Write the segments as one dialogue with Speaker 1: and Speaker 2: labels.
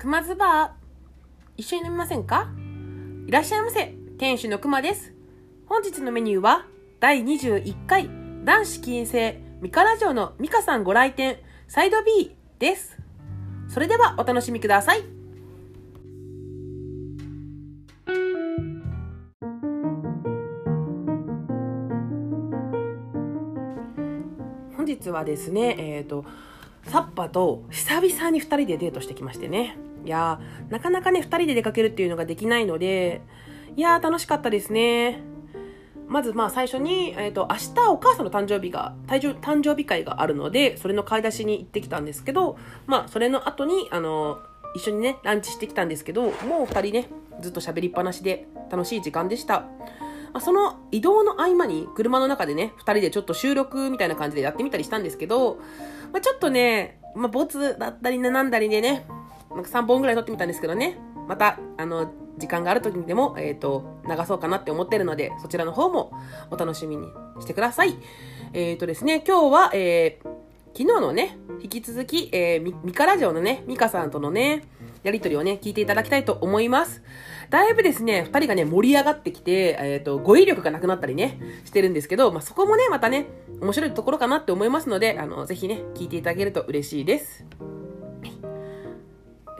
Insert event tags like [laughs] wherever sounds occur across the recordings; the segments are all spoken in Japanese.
Speaker 1: 熊津バー一緒に飲みませんか？いらっしゃいませ。店主の熊です。本日のメニューは第21回男子禁制ミカラジオのミカさんご来店サイド B です。それではお楽しみください。本日はですねえっ、とサッパと久々に2人でデートしてきましてね。いやーなかなかね2人で出かけるっていうのができないのでいやー楽しかったですね。まずまあ最初に、えーと、明日お母さんの誕生日が誕生日会があるのでそれの買い出しに行ってきたんですけどまあそれの後にあの一緒にねランチしてきたんですけどもう2人ねずっと喋りっぱなしで楽しい時間でした。まあ、その移動の合間に車の中でね、2人でちょっと収録みたいな感じでやってみたりしたんですけど、まあ、ちょっとね、まあ、ボツだったり、なんだりでね、なんか3本ぐらい撮ってみたんですけどね、また、あの、時間がある時にでも、えっ、ー、と、流そうかなって思ってるので、そちらの方もお楽しみにしてください。えっ、ー、とですね、今日は、えー、昨日のね、引き続き、えー、ミカラジオのね、ミカさんとのね、やりとりをね、聞いていただきたいと思います。だいぶですね、二人がね、盛り上がってきて、えっ、ー、と、語彙力がなくなったりね、してるんですけど、まあ、そこもね、またね、面白いところかなって思いますので、あの、ぜひね、聞いていただけると嬉しいです。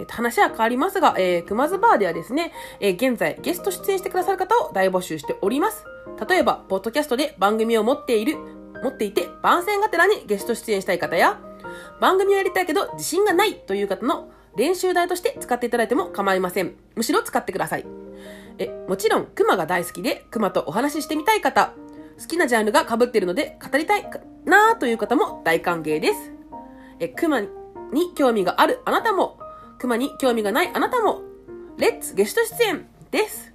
Speaker 1: えっと、話は変わりますが、えー、熊津バーではですね、えー、現在ゲスト出演してくださる方を大募集しております。例えば、ポッドキャストで番組を持っている、持っていて、番宣がてらにゲスト出演したい方や、番組をやりたいけど自信がないという方の練習台として使っていただいても構いません。むしろ使ってください。え、もちろん、熊が大好きで、熊とお話ししてみたい方、好きなジャンルが被っているので語りたいなという方も大歓迎です。え、熊に興味があるあなたも、熊に興味がないあなたも、レッツゲスト出演です。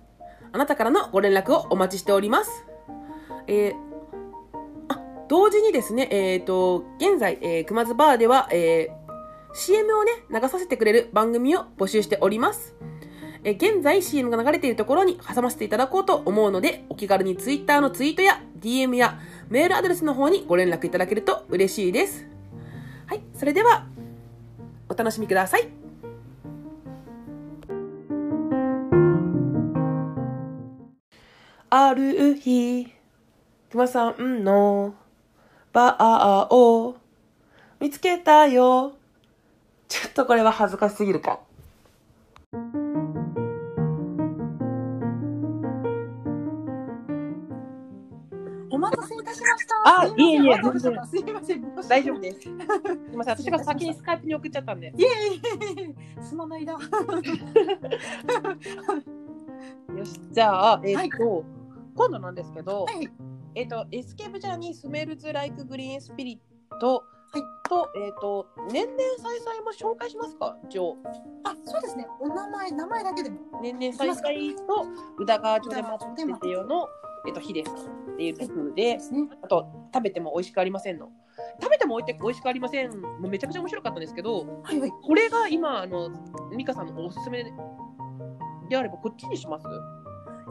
Speaker 1: あなたからのご連絡をお待ちしております。えー、あ、同時にですね、えっ、ー、と、現在、えー、熊津バーでは、えー、CM をね、流させてくれる番組を募集しております。え現在 CM が流れているところに挟ませていただこうと思うので、お気軽に Twitter のツイートや DM やメールアドレスの方にご連絡いただけると嬉しいです。はい、それでは、お楽しみください。ある日、くまさんのバーを見つけたよ。ちょっとこれは恥ずかしすぎるか。
Speaker 2: 待たせいたしました。あ、いえいえ、全
Speaker 1: 然。すみません。大丈夫です。[laughs] すみません。私が先にスカイプに送っちゃったんで。
Speaker 2: いえいえ、すまないだ。[laughs] よ
Speaker 1: し、じゃあ、えっ、ー、と、はい、今度なんですけど、はい、えっ、ー、と、エスケープジャーニースメルズライクグリーンスピリット、はい、と、えっ、ー、と、年々再々も紹介しますか、一応。
Speaker 2: あ、そうですね。お名前、名前だけでも。
Speaker 1: 年々再々と、宇田川町で待っててよの、えっ、と、ヒデさん。っていう工夫で、あと食べても美味しくありませんの。食べても美味しくありませんもうめちゃくちゃ面白かったんですけど、はいはい、これが今あの美香さんのおすすめであればこっちにします？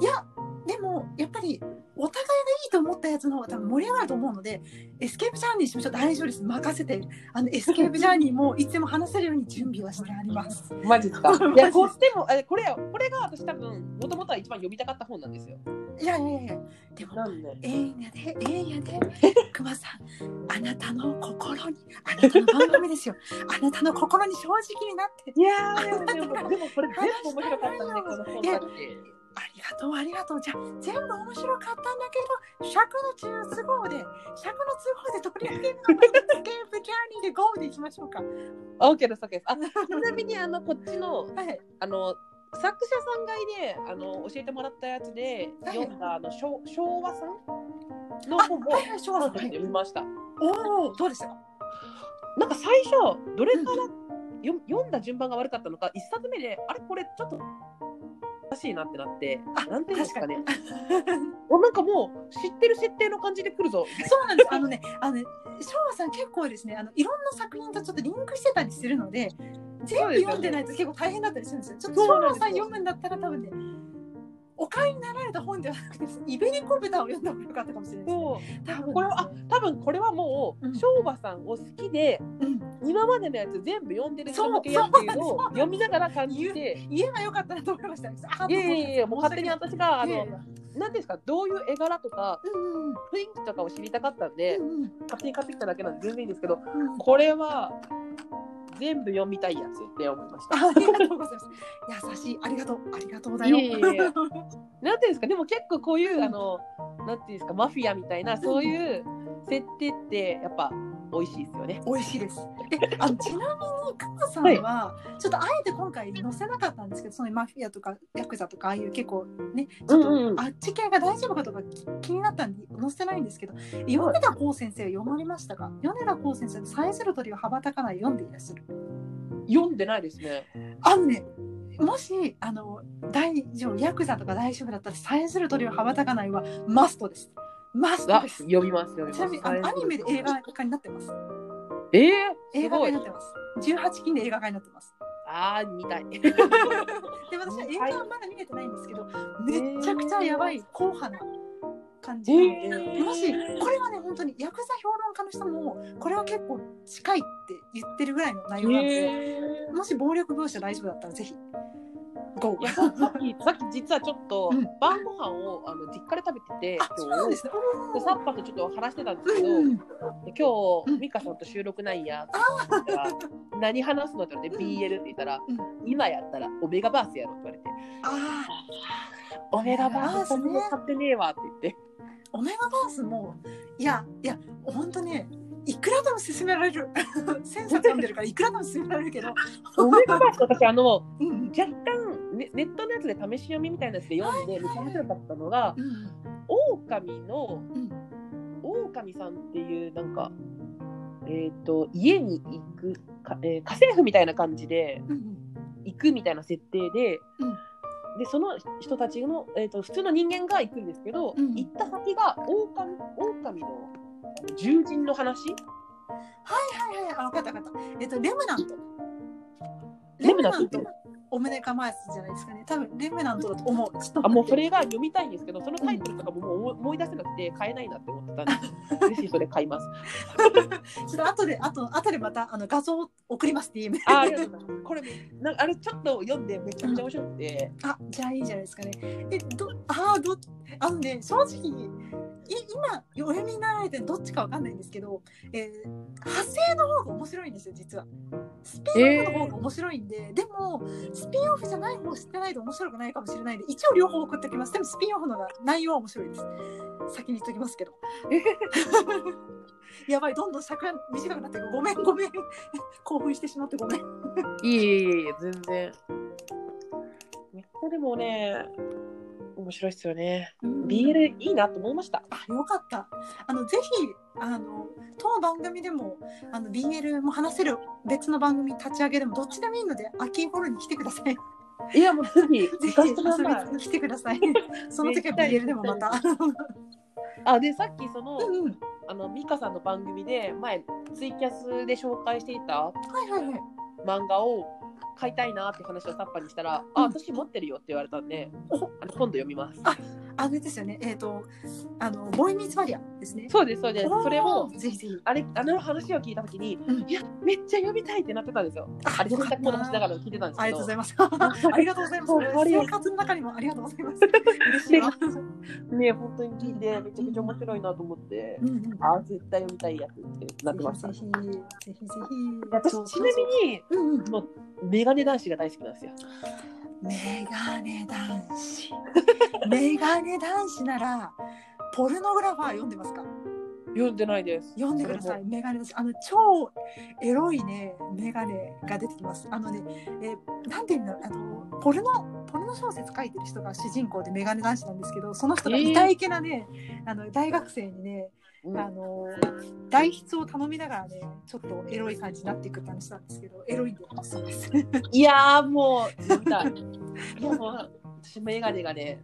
Speaker 2: いやでもやっぱりお互いがいいと思ったやつの方が多分盛り上がると思うのでエスケープジャーニーしましょう。大丈夫です。任せて。あのエスケープジャーニーもいつでも話せるように準備はしてあります。
Speaker 1: マジですか？[laughs] いやこでもこれこれが私多分もともとは一番読みたかった本なんですよ。
Speaker 2: いやいやいやでもええんやでええんやで熊さんあなたの心にあなたの番組ですよ。あなたの心に正直になって。
Speaker 1: いやでもでもこれ全部面白かったんでこの本だって
Speaker 2: ありがとう、ありがとう。じゃあ、全部面白かったんだけど、尺の都合で、尺の都合で取り上げるのが、スケープジャーニーで GO でいきましょうか。
Speaker 1: OK です、OK です。あ、[laughs] ちなみに、あの、こっちの、はい、あの、作者さんがいであの教えてもらったやつで、読んだあの昭昭和さんの本を、はいはい、昭和さん読みました。
Speaker 2: おお、どうでした？か
Speaker 1: なんか最初どれから、よ読んだ順番が悪かったのか一冊目であれこれちょっと難しいなってなって、あなんていうんですかね。おなんかもう知ってる設定の感じで来るぞ。
Speaker 2: そうなんです。あのね、あの、ね、昭和さん結構ですね、あのいろんな作品とちょっとリンクしてたりするので、全部読んでないと結構大変だったりするんですよ。ちょっと昭和さん読むんだったら多分ね、お買いになられた本ではなくてイベリコ豚を読んだ方がよかったかもしれない多分。
Speaker 1: これはあ多分これはも
Speaker 2: うん。
Speaker 1: う昭和さんを好きで
Speaker 2: うん、
Speaker 1: 今までのやつ全部読んでる人向けやっていうのを読みながら感じて。
Speaker 2: 言えばよかったなと思いました。あ
Speaker 1: いやいやい。やもう勝手に私があの何ですかどういう絵柄とか
Speaker 2: うんうん
Speaker 1: 雰囲気とかを知りたかったんで
Speaker 2: うんうん。
Speaker 1: 勝手に買ってきただけなんで全然いいんですけど
Speaker 2: うん。
Speaker 1: これは全部読みたいやつって思いました。
Speaker 2: あありがとうございます。優しい、ありがとう、ありがとうだよ。
Speaker 1: いえいえなんていうんですかでも結構こういうあのなんていうんですかマフィアみたいなそういう設定ってやっぱ美味しいですよね。
Speaker 2: 美味しいです。で、[laughs] あのちなみにカカさんは、ちょっとあえて今回載せなかったんですけど、そのマフィアとかヤクザとかああいう結構ね、ちょっと、あっち系が大丈夫かとかき気になったんで載せてないんですけど、米田光先生は読まれましたか？米田光先生のさえずる鳥は羽ばたかない読んでいらっしゃる。
Speaker 1: 読んでないですね。
Speaker 2: あのね。もしあの大丈夫ヤクザとか大丈夫だったらさえずる鳥は羽ばたかないはマストです。マスト
Speaker 1: あ。読みます読み
Speaker 2: ちなみにあのアニメで映画化になってます。
Speaker 1: えー、
Speaker 2: 映画化になってます。18禁で映画化になってます。
Speaker 1: あー見たい。[laughs]
Speaker 2: で私は映画はまだ見れてないんですけど、めちゃくちゃやばい硬派な感じなので、
Speaker 1: へー
Speaker 2: もしこれはね本当にヤクザ評論家の人もこれは結構近いって言ってるぐらいの内容なので、
Speaker 1: へー
Speaker 2: もし暴力描写大丈夫だったらぜひ
Speaker 1: ささっきさっき実はちょっと
Speaker 2: うん。
Speaker 1: 晩ご飯をあの実家で食べてて
Speaker 2: あそうなんですね。
Speaker 1: でサッパとちょっと話してたんですけど、今
Speaker 2: うん。
Speaker 1: 日美香さんと収録ないや何話すのって言われて BL って言ったら、
Speaker 2: うん。
Speaker 1: 今やったらオメガバースやろって言われて。
Speaker 2: あ
Speaker 1: オメガバー。スそん
Speaker 2: オメガバースね
Speaker 1: な買ってねえわって言って。
Speaker 2: ーオメガバースもいやいや本当ねいくらでも勧められる。1000冊読んでるからいくらでも勧められるけど、
Speaker 1: オメガバース私あの若干ネネットのやつで試し読みみたいなやつで読んでめちゃ面白かったのが
Speaker 2: うん
Speaker 1: 狼の
Speaker 2: うん。
Speaker 1: 狼さんっていうなんかえっ、と家に行くか、えー家政婦みたいな感じで
Speaker 2: うん
Speaker 1: 行くみたいな設定で、
Speaker 2: うん。
Speaker 1: でその人たちの、えー、と普通の人間が行くんですけど、
Speaker 2: うん。
Speaker 1: 行った先が狼狼の獣人の話？
Speaker 2: はいはいはい、あ、分かった分かった。えっと、レムナント？
Speaker 1: レムナント
Speaker 2: オムネカマースじゃないですかね。多分レムナントだと思う。ちょっと
Speaker 1: あもうそ
Speaker 2: れ。
Speaker 1: れが読みたいんですけどそのタイトルとかももう思い出せなくて買えないなって思ってたんで [laughs] ぜひそれ買います。
Speaker 2: ちょっと後で、あと、後でまた、あの画像を送ります。DM。
Speaker 1: あありがとうございます。これなんかあれちょっと読んでめちゃくちゃ面白くて、
Speaker 2: あ、じゃあいいじゃないですかね。え、ど、あー、ど、あのね、正直。い今お読みになられてどっちかわかんないんですけど、えー派生の方が面白いんですよ実は。スピンオフの方が面白いんで、でもスピンオフじゃない方知ってないと面白くないかもしれないんで一応両方送っておきます。でもスピンオフのが内容は面白いです。先に言っときますけど。[laughs] やばいどんどん尺が短くなってるごめんごめん。[laughs] 興奮してしまってごめん。
Speaker 1: いえいえいえ全然。めっちゃでもね面白いっすよね。BL いいなと思いました。
Speaker 2: あよかった。あのぜひあの当番組でもあの BL も話せる別の番組立ち上げでもどっちでもいいので秋頃に来てください。
Speaker 1: いやもうぜひ [laughs]
Speaker 2: ぜひ遊びに来てください。その時は BL でもまた。[laughs]
Speaker 1: あでさっきその
Speaker 2: うんうん。
Speaker 1: あのミカさんの番組で前ツイキャスで紹介していた
Speaker 2: はいはいはい。
Speaker 1: 漫画を買いたいなって話をサッパにしたら、
Speaker 2: うん
Speaker 1: あ私持ってるよって言われたんで
Speaker 2: お
Speaker 1: あの今度読みます。
Speaker 2: ああれですよね。えっ、とあのボーイミーツバリアですね。
Speaker 1: そうですそうです。それを
Speaker 2: ぜひぜひ。
Speaker 1: あれあの話を聞いたときに、
Speaker 2: うん。
Speaker 1: いやめっちゃ読みたいってなってたんですよ。あれ洗濯物干しながら聞いてたんですけど。
Speaker 2: ありがとうございます。[laughs] ありがとうございます。
Speaker 1: そうありがとう
Speaker 2: 生活の中にもありがとうございます。嬉しい。わ [laughs]
Speaker 1: ね本当に聞いてめちゃくちゃ面白いなと思って、
Speaker 2: うんうん
Speaker 1: あ絶対読みたいやつってなってました。
Speaker 2: ぜひぜひ。
Speaker 1: 私ちなみに
Speaker 2: うんうん。
Speaker 1: もうメガネ男子が大好きなんですよ。
Speaker 2: メガネ男子。[laughs] メガネ男子ならポルノグラファー読んでますか？
Speaker 1: 読んでないです。
Speaker 2: 読んでください。メガネ男子。あの超エロいねメガネが出てきます。あのねえーなんていうんだろう。あのポルノポルノ小説書いてる人が主人公でメガネ男子なんですけどその人が痛いけなね、あの大学生にね
Speaker 1: うん
Speaker 2: あの代筆を頼みながらねちょっとエロい感じになっていくって話なんですけどエロいんでそうです
Speaker 1: いやーもう読みたい。もう私メガネがね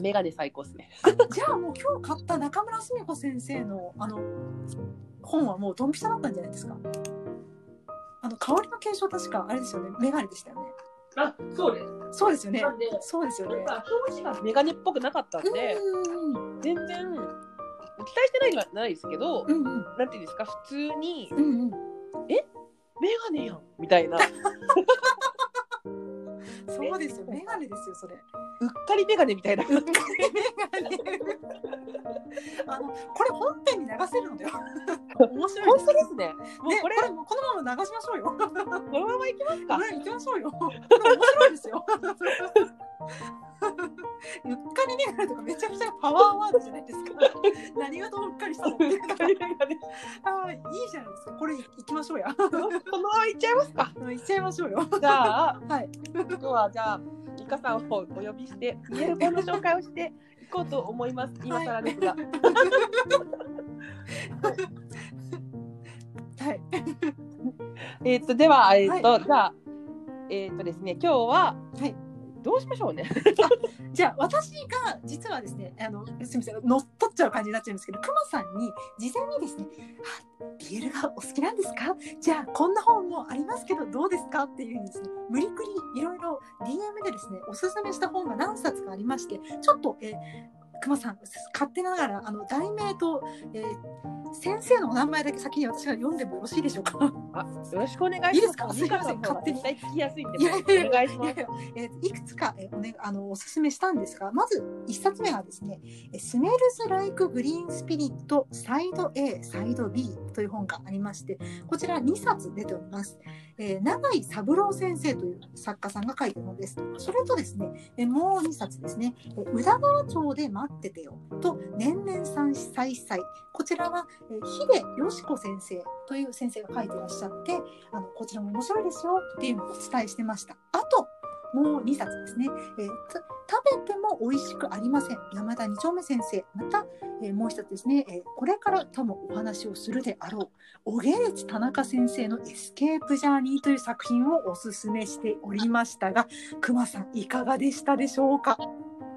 Speaker 1: メガネ最高ですね。
Speaker 2: じゃあもう今日買った中村澄子先生のあの本はもうドンピシャだったんじゃないですかあの香りの継承確かあれですよねメガネでしたよね
Speaker 1: あそうです。
Speaker 2: そうですよね。そうですよね。
Speaker 1: なんか表紙がメガネっぽくなかったんで、
Speaker 2: うん
Speaker 1: 待してないのはないですけど、
Speaker 2: うんうん
Speaker 1: なんていうんですか？普通に
Speaker 2: うんうん。
Speaker 1: メガネやんみたいな [laughs]
Speaker 2: そうですよ。メガネですよ、それ。
Speaker 1: うっかりメガネみたいな
Speaker 2: うっかりメガネ。あの、これ本編に流せるのでは？面白い
Speaker 1: 本
Speaker 2: です。
Speaker 1: 当ですねもう
Speaker 2: ね、
Speaker 1: これ、
Speaker 2: もうこのまま流しましょうよ。
Speaker 1: このままいきますか？
Speaker 2: これ行きましょうよ。面白いですよ。うっかりメガネとかめちゃくちゃパワーワードじゃないですか。[laughs] 何がどううっかりしたのって
Speaker 1: うっかりメガネ
Speaker 2: ああ、いいじゃないですか。これ行きましょうや。
Speaker 1: このままいっちゃいますか [laughs]
Speaker 2: 行っちゃいましょうよ。
Speaker 1: じゃあ [laughs]
Speaker 2: はい。
Speaker 1: 今日はじゃあミカさんをお呼びしてイエル本の紹介をしていこうと思います今更ですが、
Speaker 2: はい。
Speaker 1: えっとではえっ、と、
Speaker 2: は
Speaker 1: じゃあえっ、とですね今日は
Speaker 2: はい。
Speaker 1: どうしましょうね [laughs]
Speaker 2: じゃあ私が実はですねあのすみません乗っ取っちゃう感じになっちゃうんですけどくまさんに事前にですね「あビールがお好きなんですか？じゃあこんな本もありますけどどうですか?」っていうふうにですね無理くりいろいろ DM でですねおすすめした本が何冊かありましてちょっと、えーくまさん勝手ながらあの題名と、えー先生のお名前だけ先に私が読んでもよろしいでしょうか？
Speaker 1: あよろしくお願いします。
Speaker 2: いいですか？すいません。勝手に。
Speaker 1: 聞きやすいんで
Speaker 2: いやいやいや
Speaker 1: お願いします。
Speaker 2: えーいくつか、えーお,、ね、あのおすすめしたんですがまず1冊目はですね「えースメルズ・ライク・グリーン・スピリットサイド A サイド B」という本がありましてこちら2冊出ております、えー永井三郎先生という作家さんが書いたものです。それとですね、えーもう2冊ですね「えー宇田川町で待っててよ」と「年々再々」こちらは、えー、秀よし子先生という先生が書いてらっしゃってあのこちらも面白いですよっていうのをお伝えしてました。あともう2冊ですね、えーた食べても美味しくありません。山田二丁目先生。また、えーもう一つですね、えーこれから多分お話をするであろう小下列田中先生のエスケープジャーニーという作品をおすすめしておりましたが熊さんいかがでしたでしょうか？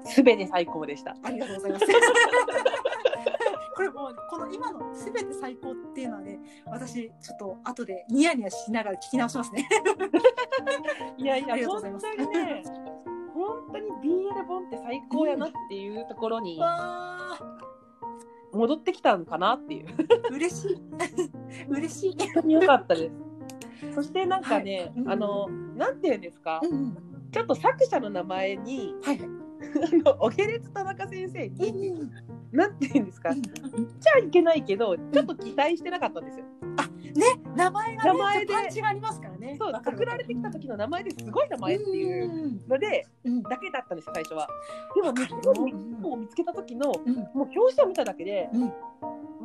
Speaker 1: すべて最高でした。
Speaker 2: ありがとうございます。これもうこの今のすべて最高っていうのはね私ちょっと後でニヤニヤしながら聞き直しますね。[laughs]
Speaker 1: いやいや
Speaker 2: ありがとうござい
Speaker 1: 本
Speaker 2: ます。
Speaker 1: 当にね本当に BL 本って最高やなっていうところに
Speaker 2: わ
Speaker 1: 戻ってきたのかなっていう。
Speaker 2: ー嬉しい。[laughs] 嬉しい。
Speaker 1: 本当に良かったです。そしてなんかね、
Speaker 2: はい。うん。
Speaker 1: あのなんていうんですか、
Speaker 2: うんうん。
Speaker 1: ちょっと作者の名前に
Speaker 2: はいはい。
Speaker 1: お下列田中先生に、
Speaker 2: うん
Speaker 1: なんていうんですか、
Speaker 2: うん
Speaker 1: 言っちゃいけないけどちょっと期待してなかったんですよ。
Speaker 2: ね名前がね
Speaker 1: 名前で
Speaker 2: パンチがありますからね。
Speaker 1: そう送られてきた時の名前ですごい名前っていう
Speaker 2: うん
Speaker 1: ので
Speaker 2: うん
Speaker 1: だけだったんですよ最初は。でも日本
Speaker 2: うん
Speaker 1: を見つけた時のも
Speaker 2: うん
Speaker 1: う表紙を見ただけで、
Speaker 2: うん
Speaker 1: も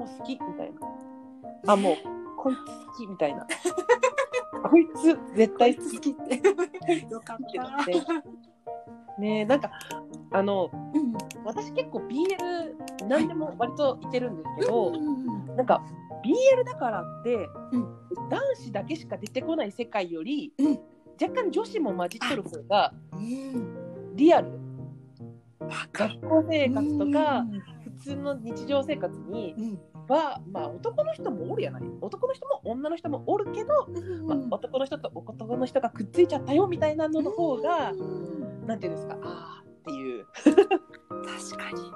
Speaker 1: う好きみたいな。あもうこいつ好きみたいな。[laughs] こいつ絶対好き
Speaker 2: って。よかっ
Speaker 1: ってな
Speaker 2: た。
Speaker 1: ね。えなんかあの
Speaker 2: うん。
Speaker 1: 私結構 BL 何でも割といけるんですけど、
Speaker 2: うん
Speaker 1: なんか BL だからって、
Speaker 2: うん。
Speaker 1: 男子だけしか出てこない世界より、
Speaker 2: うん。
Speaker 1: 若干女子も混じっとる方が
Speaker 2: うん
Speaker 1: リアル。学校生活とか、
Speaker 2: うん。
Speaker 1: 普通の日常生活に
Speaker 2: うん。
Speaker 1: は、まあ、男の人もおるやない。男の人も女の人もおるけど、まあ、男の人と男の人がくっついちゃったよみたいなのの方が、
Speaker 2: うん
Speaker 1: なんていうんですか？ああっていう。
Speaker 2: 確かに。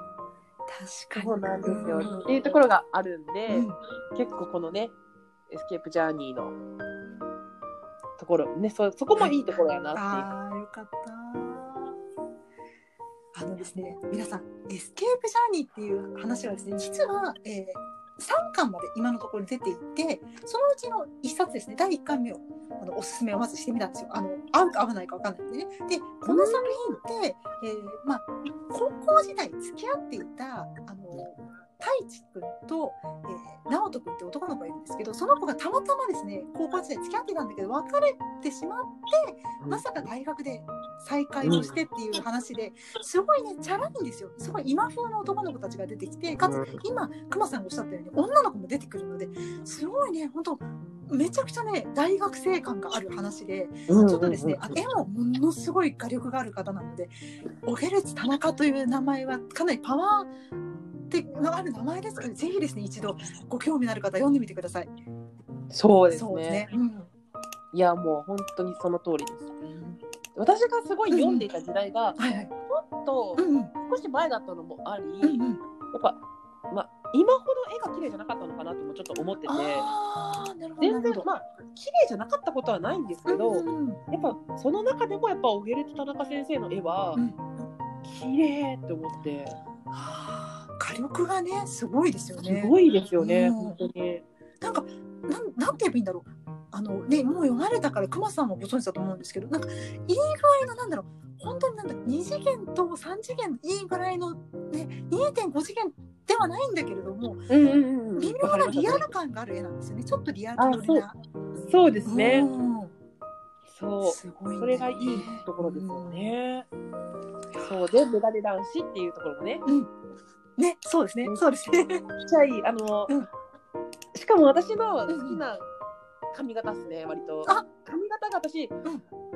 Speaker 2: 確かに。
Speaker 1: そうなんですよ、
Speaker 2: うん
Speaker 1: っていうところがあるんで、
Speaker 2: うん。
Speaker 1: 結構このねエスケープジャーニーのところねそそこもいいところやなっていう。
Speaker 2: ああよかったあのですね皆さんエスケープジャーニーっていう話はですね実は、え3巻まで今のところ出ていてそのうちの1冊ですね。第1巻目をあのおすすめをまずしてみたんですよ。あの合うか合わないか分かんないんでね。でこの作品って、えーまあ、高校時代付き合っていたあの太一くんと、えー、直人くんって男の子がいるんですけどその子がたまたまですね高校時代付き合ってたんだけど別れてしまってまさか大学で再会をしてっていう話ですごいねチャラいんですよ。すごい今風の男の子たちが出てきてかつ
Speaker 1: うん。
Speaker 2: 今くまさんがおっしゃったように女の子も出てくるのですごいね本当めちゃくちゃね大学生感がある話でちょっとですね、あ絵もものすごい画力がある方なので、オゲレツ田中という名前はかなりパワーのある名前ですか？ら、ぜひですね、一度ご興味のある方読んでみてください。
Speaker 1: そうですね
Speaker 2: そうですね。うん
Speaker 1: いやもう本当にその通りです。私がすごい読んでいた時代が、
Speaker 2: はいはい。
Speaker 1: ちょっと
Speaker 2: うんうん。
Speaker 1: 少し前だったのもあり、
Speaker 2: うんうん。
Speaker 1: やっぱ、まあ、今ほど絵が綺麗じゃなかったのかなともちょっと思ってて。全然まあ綺麗じゃなかったことはないんですけど、
Speaker 2: うんうんうん
Speaker 1: やっぱその中でもやっぱオゲレと田中先生の絵は
Speaker 2: うん
Speaker 1: 綺麗って思って
Speaker 2: はあ火力がね、すごいですよ
Speaker 1: す
Speaker 2: ね。
Speaker 1: ごいですよね、
Speaker 2: うん
Speaker 1: 本当に。
Speaker 2: なんか、なん、なんて言えばいいんだろう。あのね、もう読まれたから、熊さんもご存知だと思うんですけど、なんか、いい具合の、なんだろう。本当になんだろう、2次元と3次元、いいぐらいの、ね、2.5次元ではないんだけれども、
Speaker 1: うんうんうん
Speaker 2: 微妙なリアル感がある絵なんですよね。ちょっとリアル寄りな。
Speaker 1: そうですね。
Speaker 2: うん
Speaker 1: そう。
Speaker 2: すごい、ね。
Speaker 1: それがいいところですよね。そうで、メガネ男子っていうところもね、
Speaker 2: うん。ね、そうですね。そうですね。
Speaker 1: ちっちゃい、あの、
Speaker 2: うん
Speaker 1: しかも私の好きな髪型っすね、割と。
Speaker 2: あ
Speaker 1: 髪型が私、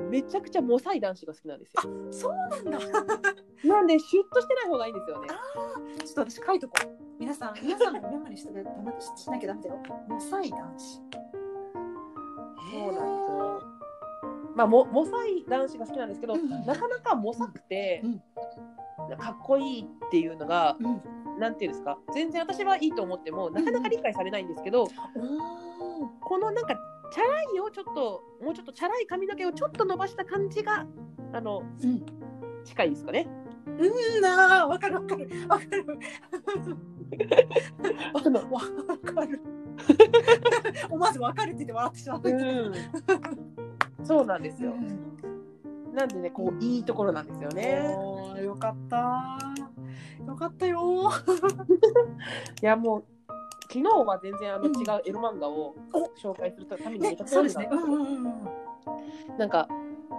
Speaker 1: めちゃくちゃモサい男子が好きなんですよ。
Speaker 2: そうなんだ。[laughs]
Speaker 1: なんで、シュッとしてない方がいいんですよね。
Speaker 2: ちょっと私書いとこう。皆さん、皆さんもメモにしてししなきゃダメだよ。モサイ男子。
Speaker 1: そうなんですよ。まあ、も、モサイ男子が好きなんですけど、
Speaker 2: うん
Speaker 1: なかなかモサくて、かっこいいっていうのが、
Speaker 2: うん。
Speaker 1: なんていうんですか、全然私はいいと思っても、なかなか理解されないんですけど、
Speaker 2: おー
Speaker 1: このなんか、チャラいをちょっと、もうちょっとチャラい髪の毛をちょっと伸ばした感じが、あの、
Speaker 2: うん。
Speaker 1: 近いですかね。
Speaker 2: うんなあ、わかるわかる。わかる。わかる。思わ [laughs] ずわかるって言って笑ってしまった。
Speaker 1: うん。そうなんですよ。なんでね、こう、いいところなんですよね。
Speaker 2: よかった。よかったよ。[laughs]
Speaker 1: いや、もう、昨日は全然あの
Speaker 2: うん
Speaker 1: 違うエロ漫画を
Speaker 2: お
Speaker 1: 紹介するためにめ
Speaker 2: ね
Speaker 1: ち。なんか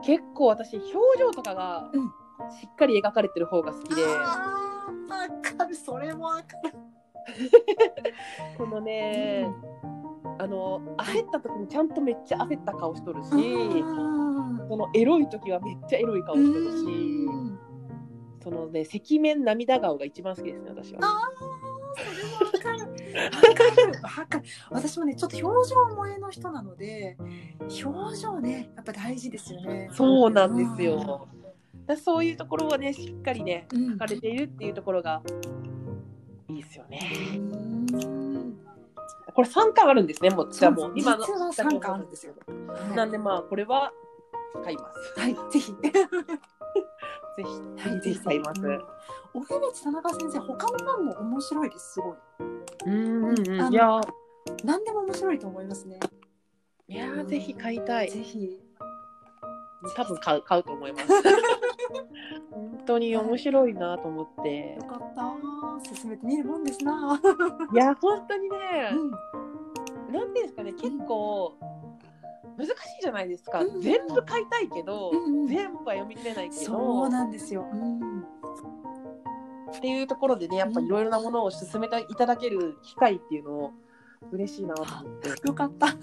Speaker 1: 結構私表情とかが
Speaker 2: うん
Speaker 1: しっかり描かれてる方が好きで、
Speaker 2: あーわかる。それもわかる。[laughs]
Speaker 1: このね、あの焦った時にちゃんとめっちゃ焦った顔しとるし、
Speaker 2: うん
Speaker 1: そのエロい時はめっちゃエロい顔しとるし、
Speaker 2: うん
Speaker 1: そのね赤面涙顔が一番好きですね私は。
Speaker 2: あーそれもわかる。わかる。わかる。私もね、ちょっと表情萌えの人なので、表情ね、やっぱ大事ですよね。
Speaker 1: そうなんですよ。だそういうところはねしっかりね
Speaker 2: うん。
Speaker 1: 書かれているっていうところがいいですよね。
Speaker 2: うん
Speaker 1: これ3巻あるんですねもうじゃあもう今の
Speaker 2: 実は3巻あるんですよ。
Speaker 1: なんでまあこれは買います。
Speaker 2: はい、ぜひ。[laughs]
Speaker 1: ぜひ、ぜひ買います。
Speaker 2: おへべち田中先生、他の本も面白いです、すごい。
Speaker 1: うんうんうん。いや
Speaker 2: 何でも面白いと思いますね。
Speaker 1: ー、いやーぜひ買いたい。
Speaker 2: ぜひ。
Speaker 1: 多分買う買うと思います。[laughs] 本当に面白いなと思って
Speaker 2: よ。かった。進めてみるもんですな。
Speaker 1: いや本当にね、
Speaker 2: うん。
Speaker 1: なんていうんですかね、結構難しいじゃないですか。
Speaker 2: うん
Speaker 1: 全部買いたいけど、
Speaker 2: うんうん
Speaker 1: 全部は読み切れないけ
Speaker 2: そ
Speaker 1: ど
Speaker 2: う、なんですよ。うん。
Speaker 1: っていうところでね、やっぱいろいろなものを進めていただける機会っていうのを嬉しいなと思って。
Speaker 2: よかった。[laughs] い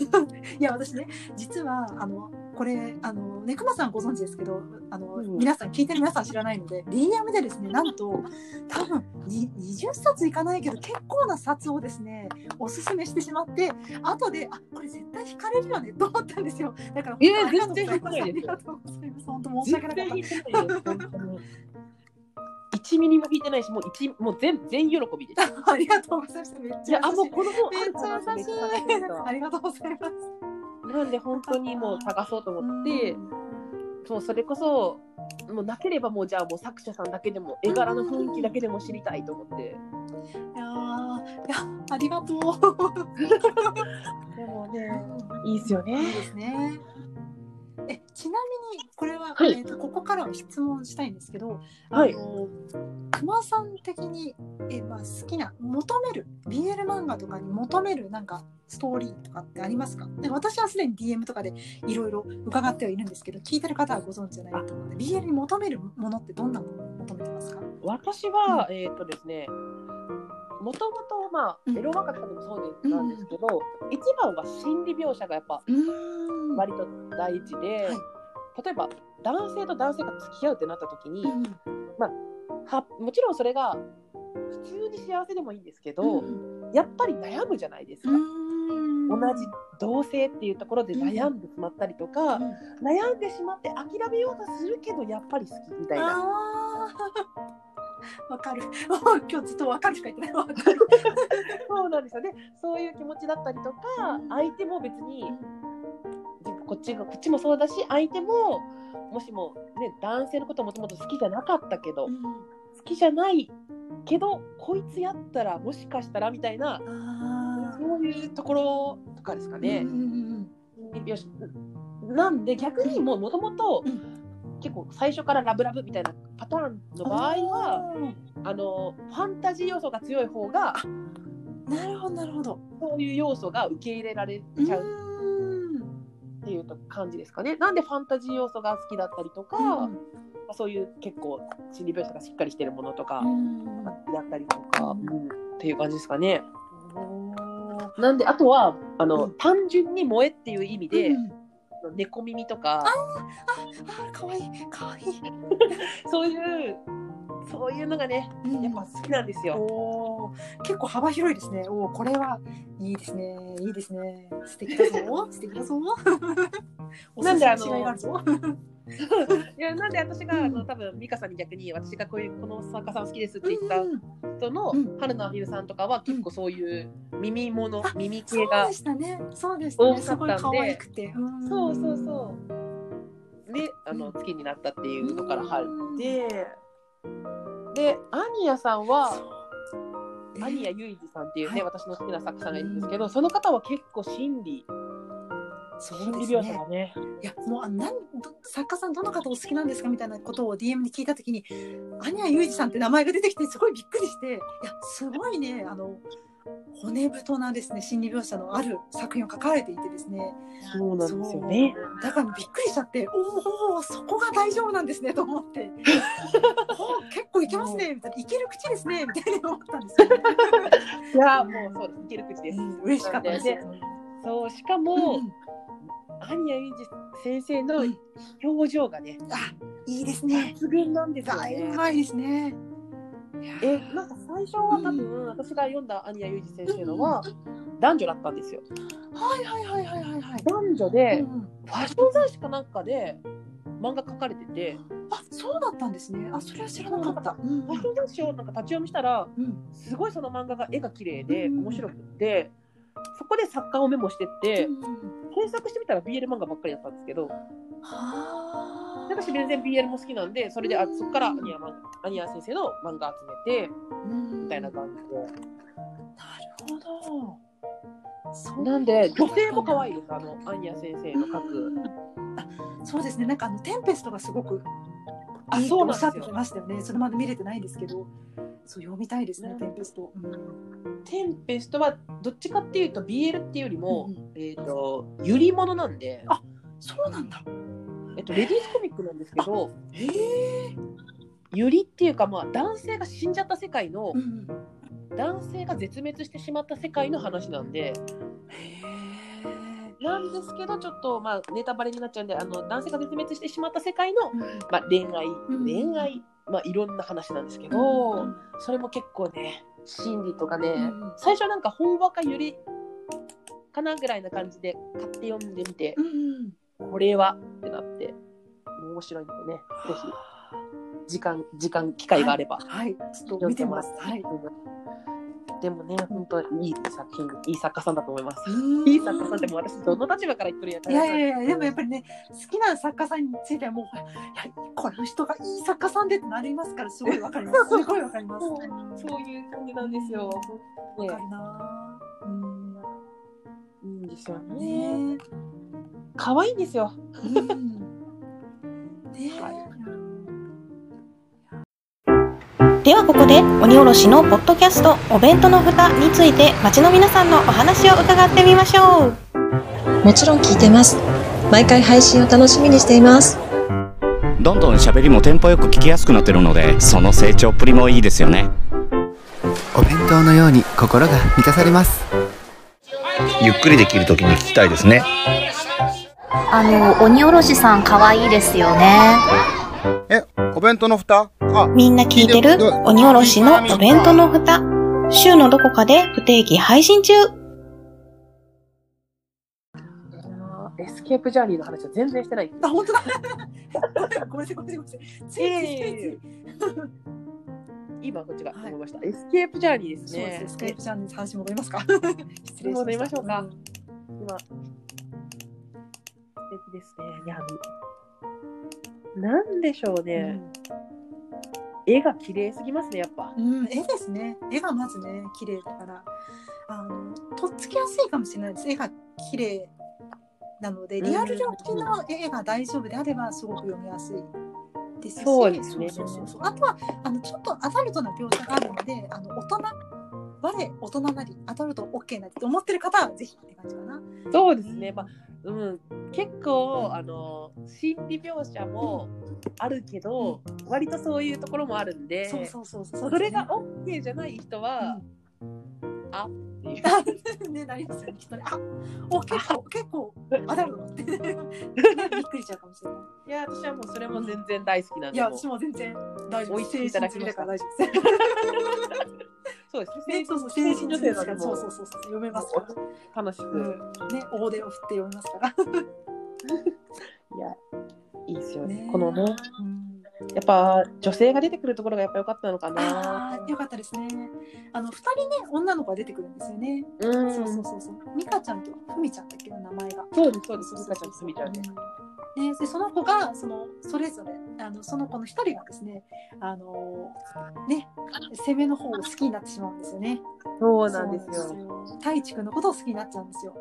Speaker 2: や、私ね、実は、あの、これ、あの、ね、くまさんご存知ですけど、あの、
Speaker 1: うん
Speaker 2: 皆さん、聞いてる皆さん知らないので、DM でですね、なんと、多分、に20冊いかないけど、結構な冊をですね、おすすめしてしまって、後で、あ、これ絶対惹かれるよね、と思ったんですよ。だから、
Speaker 1: いや
Speaker 2: 本当ありがとうございます。ありがとうございます。本当申し訳なかった。
Speaker 1: 1ミリも引いてないし、もう一もう全全喜びです。[laughs]
Speaker 2: ありがとうございます。めっちゃ優しい。
Speaker 1: もうこの本あ
Speaker 2: めっちゃ優しい。[laughs] ありがとうございます。
Speaker 1: なんで本当にもう探そうと思って
Speaker 2: う、ん
Speaker 1: そうそれこそもうなければもうじゃあもう作者さんだけでも絵柄の雰囲気だけでも知りたいと思って。
Speaker 2: いやーいやありがとう。[laughs]
Speaker 1: でもね、いいですよ
Speaker 2: いい
Speaker 1: ね。
Speaker 2: ですね。えちなみにこれは、
Speaker 1: はい
Speaker 2: えーとここからは質問したいんですけど、
Speaker 1: はい
Speaker 2: あの熊さん的にえまあ好きな求める BL 漫画とかに求めるなんかストーリーとかってありますか？で私はすでに DM とかでいろいろ伺ってはいるんですけど、聞いてる方はご存知じゃないと思うので、BL に求めるものってどんなものを求めてますか？
Speaker 1: 私は、えっ、とですね、もともとまあ
Speaker 2: うん。
Speaker 1: エロ漫画とかでもそうでなんですけど、一番は心理描写がやっぱ割と大事で、
Speaker 2: はい。
Speaker 1: 例えば男性と男性が付き合うってなった時に、
Speaker 2: うん
Speaker 1: はもちろんそれが普通に幸せでもいいんですけど、
Speaker 2: うん
Speaker 1: やっぱり悩むじゃないですか。同じ同性っていうところで悩んでしまったりとか、悩んでしまって諦めようとするけどやっぱり好きみたいな。
Speaker 2: わかる。[laughs] 今日ずっとわかるしか言ってない。わかる。[laughs]
Speaker 1: そうなんですよね。そういう気持ちだったりとか、
Speaker 2: うん
Speaker 1: 相手も別にこっちがこっちもそうだし、相手ももしもね男性のこともともと好きじゃなかったけど、好きじゃないけどこいつやったらもしかしたらみたいな
Speaker 2: あ
Speaker 1: そういうところとかですか
Speaker 2: ー
Speaker 1: ね
Speaker 2: うんう。ん
Speaker 1: よしなんで逆にもうもともと
Speaker 2: うん
Speaker 1: 結構最初からラブラブみたいなパターンの場合はあのファンタジー要素が強い方が
Speaker 2: なるほどなるほど。
Speaker 1: そういう要素が受け入れられちゃうっていう感じですかね。なんでファンタジー要素が好きだったりとか、
Speaker 2: うん
Speaker 1: そういう結構心理描写がしっかりしてるものとか
Speaker 2: うん
Speaker 1: だったりとか、
Speaker 2: うん
Speaker 1: うんっていう感じですかね。なんであとはあの、
Speaker 2: うん
Speaker 1: 単純に萌えっていう意味で、
Speaker 2: うん
Speaker 1: 猫耳とか
Speaker 2: あ可愛い可愛い。[laughs]
Speaker 1: そういうそういうのがねやっぱ好きなんですよ。
Speaker 2: おー結構幅広いですね。おーこれはいいですね。いいですね。素敵だぞ。[laughs] 素敵だぞ。[laughs]
Speaker 1: なんであの [laughs]
Speaker 2: い
Speaker 1: やなんで私が、あの多分美香さんに逆に私がこういうこの作家さん好きですって言った
Speaker 2: うん。
Speaker 1: 人の、
Speaker 2: うん。
Speaker 1: 春菜美優さんとかは結構そういう耳物、
Speaker 2: あ
Speaker 1: 耳
Speaker 2: そう
Speaker 1: 系が。多かったんで。
Speaker 2: すごい可愛くて。ん。
Speaker 1: そうそうそう。で、あの、好きになったっていうのから入って、で、アニヤさんは、アニヤユイジさんっていうね、
Speaker 2: はい。
Speaker 1: 私の好きな作家さんがいるんですけど、その方は結構心理、
Speaker 2: そうですね。
Speaker 1: がね、
Speaker 2: いやもうあなんど作家さんどの方お好きなんですかみたいなことを DM に聞いたときにアニャユージさんって名前が出てきてすごいびっくりしていやすごいねあの骨太なですね心理描写のある作品を書かれていてですね。
Speaker 1: そうなんですよね。
Speaker 2: だからびっくりしちゃっておおそこが大丈夫なんですねと思って。お結構いけますねみたいな。いける口ですねみたいに思ったんですよ、ね [laughs]
Speaker 1: いや、もうそうです、いける口です。
Speaker 2: うん嬉しかったです。よ、
Speaker 1: そう、しか
Speaker 2: うん
Speaker 1: も、
Speaker 2: うん。
Speaker 1: アニヤユイジ先生の
Speaker 2: うん。
Speaker 1: 表情がね、
Speaker 2: あいいですね。
Speaker 1: 抜群なんですよ
Speaker 2: いですね。
Speaker 1: え、なんか最初は多分、私が読んだアニヤユイジ先生のは、男女だったんですよ。
Speaker 2: はいはいはいはいはいはい。
Speaker 1: 男女で、
Speaker 2: うんうん。
Speaker 1: ファッション雑誌かなんかで漫画描かれてて、
Speaker 2: あ、そうだったんですね。あ、それは知らなかった。うん
Speaker 1: ファッション雑誌をなんか立ち読みしたら、
Speaker 2: うん。
Speaker 1: すごいその漫画が絵が綺麗で
Speaker 2: うん
Speaker 1: 面白くって、そこで作家をメモしてって、検索してみたら BL 漫画ばっかりだったんですけど、
Speaker 2: は
Speaker 1: で私全然 BL も好きなんで、それであそこからアニヤマンアニヤ先生の漫画集めて、みたいな感じで。
Speaker 2: なるほど。
Speaker 1: なんで、女性も可愛いです、あの、アニヤ先生の書
Speaker 2: う
Speaker 1: く。
Speaker 2: んあ、そうですね。なんかあのテンペストがすごく
Speaker 1: あそうなん
Speaker 2: てましたよね。それまで見れてないんですけど、そう読みたいですね
Speaker 1: ね。
Speaker 2: テンペスト。うん
Speaker 1: テンペストはどっちかっていうと BL っていうよりも、
Speaker 2: うん
Speaker 1: えっ、と、ゆりものなんで、
Speaker 2: あそうなんだ。
Speaker 1: えっと、レディースコミックなんですけど、
Speaker 2: へえ。
Speaker 1: ゆりっていうか、まあ、男性が死んじゃった世界の
Speaker 2: う、ん。
Speaker 1: 男性が絶滅してしまった世界の話なんで、
Speaker 2: へえ。
Speaker 1: なんですけど、ちょっと、まあ、ネタバレになっちゃうんで、あの、男性が絶滅してしまった世界の、
Speaker 2: うん
Speaker 1: まあ、恋愛、
Speaker 2: ん
Speaker 1: 恋愛、まあ、いろんな話なんですけど、それも結構ね、心理とかね、
Speaker 2: うん
Speaker 1: 最初なんか、ほんわかゆりかなぐらいな感じで買って読んでみて。これはってなって、面白いんでね、ぜひ、時間、時間、機会があれば。
Speaker 2: はい、ちょっと見てます。はい。
Speaker 1: でもね、本当にいい作品、いい作家さんだと思います。
Speaker 2: うん
Speaker 1: いい作家さんでも私、どの立場から言ってるんやった
Speaker 2: い
Speaker 1: ら
Speaker 2: やいやいや、でもやっぱりね、好きな作家さんについてはもう、いや、この人がいい作家さんでってなりますから、すごいわかります。[laughs] すごいわかります。
Speaker 1: そういう感じなんですよ。ね
Speaker 2: かるなぁ。うん。
Speaker 1: いいんですよね。
Speaker 2: ね
Speaker 1: 可愛いんですよ。
Speaker 2: え。うん。[laughs] ねえ。
Speaker 1: はい
Speaker 3: ではここで鬼おろしのポッドキャストお弁当の蓋について街の皆さんのお話を伺ってみましょう
Speaker 4: もちろん聞いてます。毎回配信を楽しみにしています。
Speaker 5: どんどん喋りもテンポよく聞きやすくなってるのでその成長っぷりもいいですよね
Speaker 6: お弁当のように心が満たされます
Speaker 7: ゆっくりできるときに聞きたいですね。
Speaker 8: あの、鬼おろしさん可愛いですよね。
Speaker 6: えお弁当の蓋？あ
Speaker 3: みんな聞いてる？鬼おろしのお弁当の蓋週のどこかで不定期配信中
Speaker 1: エスケープジャーニーの話は全然してない。
Speaker 2: あ、本当だ。[laughs] ごめんなさい、ごめんなさい、ごめんなさい。ついつい。
Speaker 1: 今こっちが
Speaker 2: はい
Speaker 1: 思いました。エスケープジャーニーですね。
Speaker 2: そうです。スカイプチャンネル話戻りますか。[laughs] 失礼しました
Speaker 1: 戻りましょうか
Speaker 2: ん
Speaker 1: 今、素敵ですね。いや、なんでしょうね。絵が綺麗すぎますね、やっぱ。
Speaker 2: うん、絵ですね。絵がまずね、綺麗だから、あの、とっつきやすいかもしれないです。絵が綺麗なので、リアル上の絵が大丈夫であれば、すごく読みやすいですし。
Speaker 1: そうですね
Speaker 2: そうそうそうあとは、あの、ちょっとアダルトな描写があるので、あの、大人、我、大人なり、アダルト OK なりって思ってる方は、ぜひって感じかな。
Speaker 1: そうですね。まあ、うん、結構、あの、心理描写もあるけど、割とそういうところもあるんで、
Speaker 2: そうそうそうそう。
Speaker 1: それが OK じゃない人は、あっていう。[laughs]
Speaker 2: ね、なりますよね、きっとね。あ、お、結構、結構、アダルトって、ね、[laughs] びっくりしちゃうかもしれない。
Speaker 1: いや、私はもうそれも全然大好きなんで。
Speaker 2: いや、私も全然大丈夫
Speaker 1: 美味しくいただきました
Speaker 2: から大丈夫です。
Speaker 1: そうですね。
Speaker 2: ね、そうそう、
Speaker 1: 成人
Speaker 2: 成人
Speaker 1: 女性なんで
Speaker 2: そうそうそうそう、読めますから。
Speaker 1: 楽しく。
Speaker 2: うん、ね、大手を振って読めますから。[laughs]
Speaker 1: いや、いいですよね。
Speaker 2: ね
Speaker 1: このね、
Speaker 2: うん
Speaker 1: やっぱ女性が出てくるところがやっぱ良かったのか
Speaker 2: あ
Speaker 1: な。
Speaker 2: あ、よかったですね。あの、二人ね、女の子が出てくるんですよね。
Speaker 1: うん。
Speaker 2: そうそうそうそう。ミカちゃんとふみちゃんだっけな、名前が。
Speaker 1: そうです、そうです。ミカちゃんとすみちゃんね。
Speaker 2: ね、でその子がそのそれぞれあのその子の一人がですねあのね攻めの方を好きになってしまうんですよね。
Speaker 1: そうなんですよ。
Speaker 2: 太一くんのことを好きになっちゃうんですよ。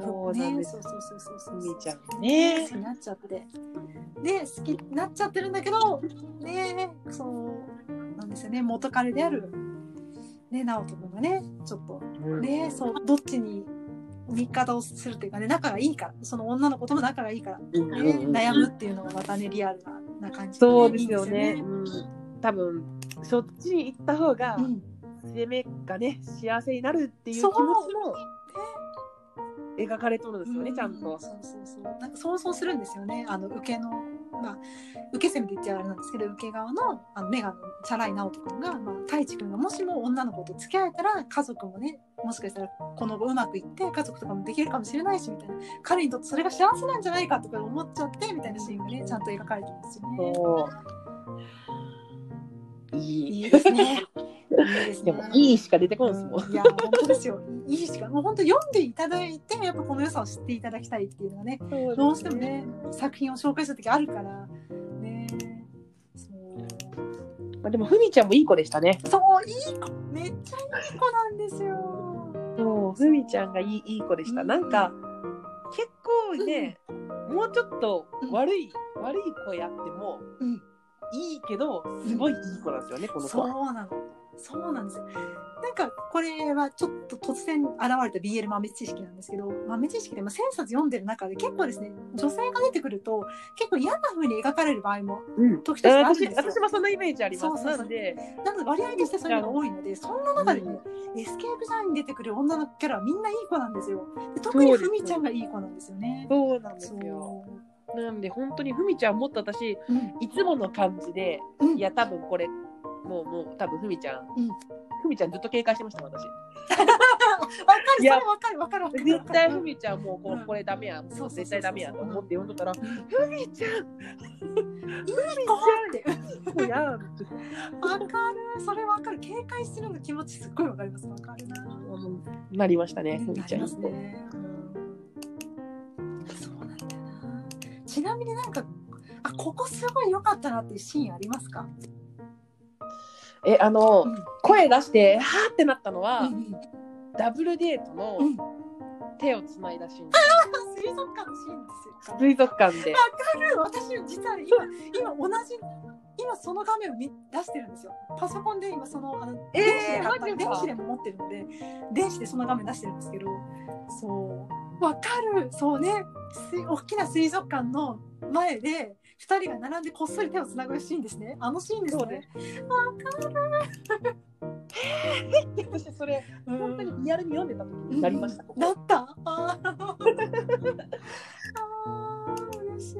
Speaker 1: そうなんです
Speaker 2: ね、そうそうそうそうそう
Speaker 1: ふみちゃんね
Speaker 2: 好きになっちゃって。で好きになっちゃってるんだけどねそうなんですよね元彼であるね直人くんがねちょっとねそうどっちに味方をするっていうかね仲がいいからその女の子とも仲がいいから、ね
Speaker 1: うんうんうん。
Speaker 2: 悩むっていうのがまたねリアルなな感じ
Speaker 1: そうですよね。
Speaker 2: いいん
Speaker 1: うん。多分そっちに行った方が
Speaker 2: ですよね
Speaker 1: 攻めがね幸せになるっていう気持ちも描かれとるんですよね、ちゃんと。
Speaker 2: そうそうそう。なんか想像するんですよね。あの受けのまあ受け攻めって言っちゃあれなんですけど受け側のあのメガのチャラい直人君が、まあ、太一君がもしも女の子と付き合えたら家族もねもしかしたらこの後うまくいって家族とかもできるかもしれないしみたいな彼にとってそれが幸せなんじゃないかとか思っちゃってみたいなシーンがねちゃんと描かれてるんですよね。
Speaker 1: いい。
Speaker 2: いいですね。いいで
Speaker 1: もいいしか出てこんですもん。
Speaker 2: うんいや本当ですよ。いいしかもう本当読んでいただいてやっぱこの良さを知っていただきたいっていうのがねどうしてもね作品を紹介する時あるからねそう
Speaker 1: まあでもふみちゃんもいい子でしたね。
Speaker 2: そういい子めっちゃいい子なんですよ。
Speaker 1: そう、ふみちゃんがいいいい子でした。なんか結構ね、もうちょっと悪い、悪い子やっても
Speaker 2: うん
Speaker 1: いいけど、すごいいい子なんですよね、この子
Speaker 2: そう
Speaker 1: は。
Speaker 2: なの。そうなんですよ。なんかこれはちょっと突然現れた BL 豆知識なんですけど豆知識でも1000冊読んでる中で結構ですね女性が出てくると結構嫌な風に描かれる場合も
Speaker 1: うん
Speaker 2: 時としてあるんです
Speaker 1: 私
Speaker 2: よ。
Speaker 1: 私もそんなイメージあります。
Speaker 2: そうそうそう
Speaker 1: なんで、
Speaker 2: なので割合としてそういうのが多いので、そんな中でね、エスケープジャーに出てくる女のキャラはみんないい子なんですよ。で特にふみちゃんがいい子なんですよね。
Speaker 1: そうなんですよ。なんで本当にふみちゃんもっと私、
Speaker 2: うん
Speaker 1: いつもの感じで、
Speaker 2: うん
Speaker 1: いや多分これ、もうもう多分ふみちゃん、
Speaker 2: うん
Speaker 1: ふみちゃんずっと警戒してました、私。
Speaker 2: わかる、それわかる、わかる、わかる。
Speaker 1: 絶対ふみちゃんもうこ,、
Speaker 2: うん
Speaker 1: これダメや、も
Speaker 2: そう
Speaker 1: 絶対ダメやと思って読んでたら、ふみちゃん、
Speaker 2: いい子って。
Speaker 1: もうやん。
Speaker 2: わかる、それわかる。警戒してるの気持ちすっごいわかります。わかるな。
Speaker 1: なりましたね、ふみちゃん
Speaker 2: そうなんだよな。ちなみになんか、あ、ここすごい良かったなっていうシーンありますか？
Speaker 1: え、あの、
Speaker 2: うん。
Speaker 1: 声出して、はーってなったのは、
Speaker 2: うんうん。
Speaker 1: ダブルデートの
Speaker 2: うん。
Speaker 1: 手をつないだシーン。
Speaker 2: 水族館のシーンですよ。
Speaker 1: 水族館で。
Speaker 2: わかる。私実は今今同じ今その画面を見出してるんですよ。パソコンで今そのあの、
Speaker 1: えー
Speaker 2: 電子でも持ってるので電子でその画面出してるんですけどそう。わかる。そうね。水大きな水族館の前で2人が並んでこっそり手をつなぐシーンですね。あのシーンですね。
Speaker 1: で
Speaker 2: わかる [laughs]
Speaker 1: 私それ、
Speaker 2: うん
Speaker 1: 本当にリアルに読んでた時になりました。ここ
Speaker 2: だった？あー。あー嬉しい。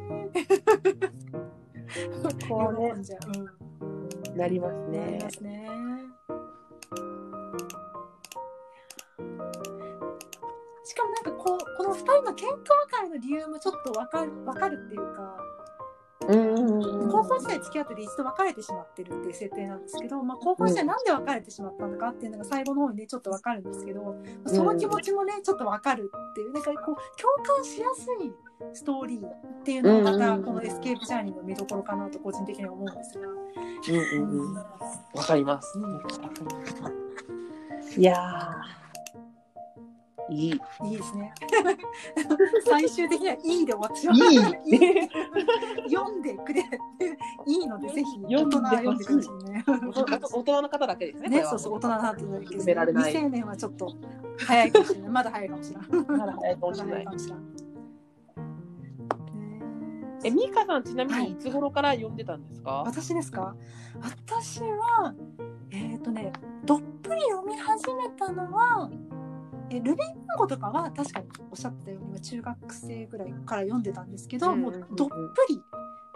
Speaker 1: こうね
Speaker 2: う、う [laughs] ん
Speaker 1: なります
Speaker 2: なり
Speaker 1: ね
Speaker 2: ま。すね。しかもなんかこうこの2二人の喧嘩別れの理由もちょっとわかるわかるっていうか。
Speaker 1: うん
Speaker 2: 高校時代付き合ってて一度別れてしまってるっていう設定なんですけど、まあ、高校時代なんで別れてしまったのかっていうのが最後の方にねちょっとわかるんですけど、その気持ちもねちょっとわかるっていうなんかこう共感しやすいストーリーっていうのがまたこのエスケープジャーニーの見どころかなと個人的には思うんですが。
Speaker 1: うんうんうん。わかります。いやー、いい。
Speaker 2: いいですね。[laughs] 最終的にはいいで終わってしまう。
Speaker 1: いい [laughs]
Speaker 2: 読んでくれ。いいのでぜひ
Speaker 1: 読んで
Speaker 2: 大人は読んでくださいね。
Speaker 1: 大人の方だけですね。
Speaker 2: ね、そうそう、大人なってだけです、
Speaker 1: 勧められない
Speaker 2: 未成年はちょっと早いかもしれない。まだ早いかもしれない。
Speaker 1: まだ早いかもしれない。え、ミカさん、ちなみ
Speaker 2: はい
Speaker 1: にいつ頃から読んでたんですか？
Speaker 2: 私ですか？私は、えっ、とね、どっぷり読み始めたのは、えルビー文庫とかは確かにおっしゃってたように中学生ぐらいから読んでたんですけど、
Speaker 1: うん
Speaker 2: もうどっぷり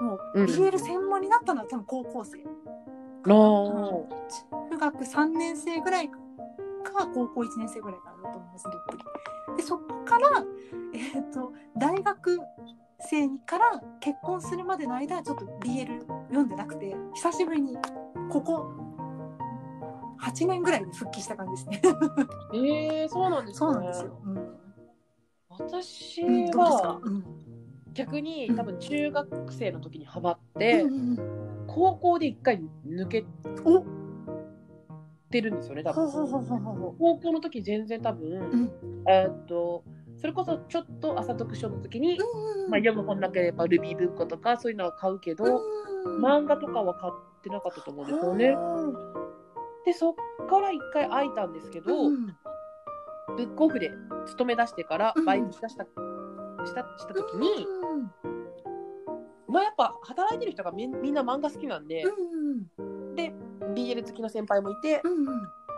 Speaker 2: も
Speaker 1: う
Speaker 2: うん。BL 専門になったのは多分高校生、
Speaker 1: の
Speaker 2: 中学3年生ぐらいか高校1年生ぐらいからだと思いますどっぷり。でそこから、えっと大学生から結婚するまでの間ちょっと BL 読んでなくて久しぶりにここ8年ぐらいで復帰した感じですね。
Speaker 1: えー、そうなんですね。
Speaker 2: そうなんですよ。うん
Speaker 1: 私は
Speaker 2: うん
Speaker 1: 逆に多分中学生の時にハマって、
Speaker 2: うんうん
Speaker 1: 高校で一回抜け
Speaker 2: お
Speaker 1: てるんですよね、多分。高校の時全然多分、
Speaker 2: ん
Speaker 1: えーっと、それこそちょっと朝読書の時に、
Speaker 2: う。
Speaker 1: まあ、読む本なければルビー文庫とかそういうのは買うけど、漫画とかは買ってなかったと思うんですよね。で、そっから一回空いたんですけど、
Speaker 2: うん。
Speaker 1: ブックオフで勤め出してから
Speaker 2: うん。
Speaker 1: バイトしだした、したした時に、まあやっぱ働いてる人がみんみんな漫画好きなんで、
Speaker 2: うん
Speaker 1: で BL 好きの先輩もいて、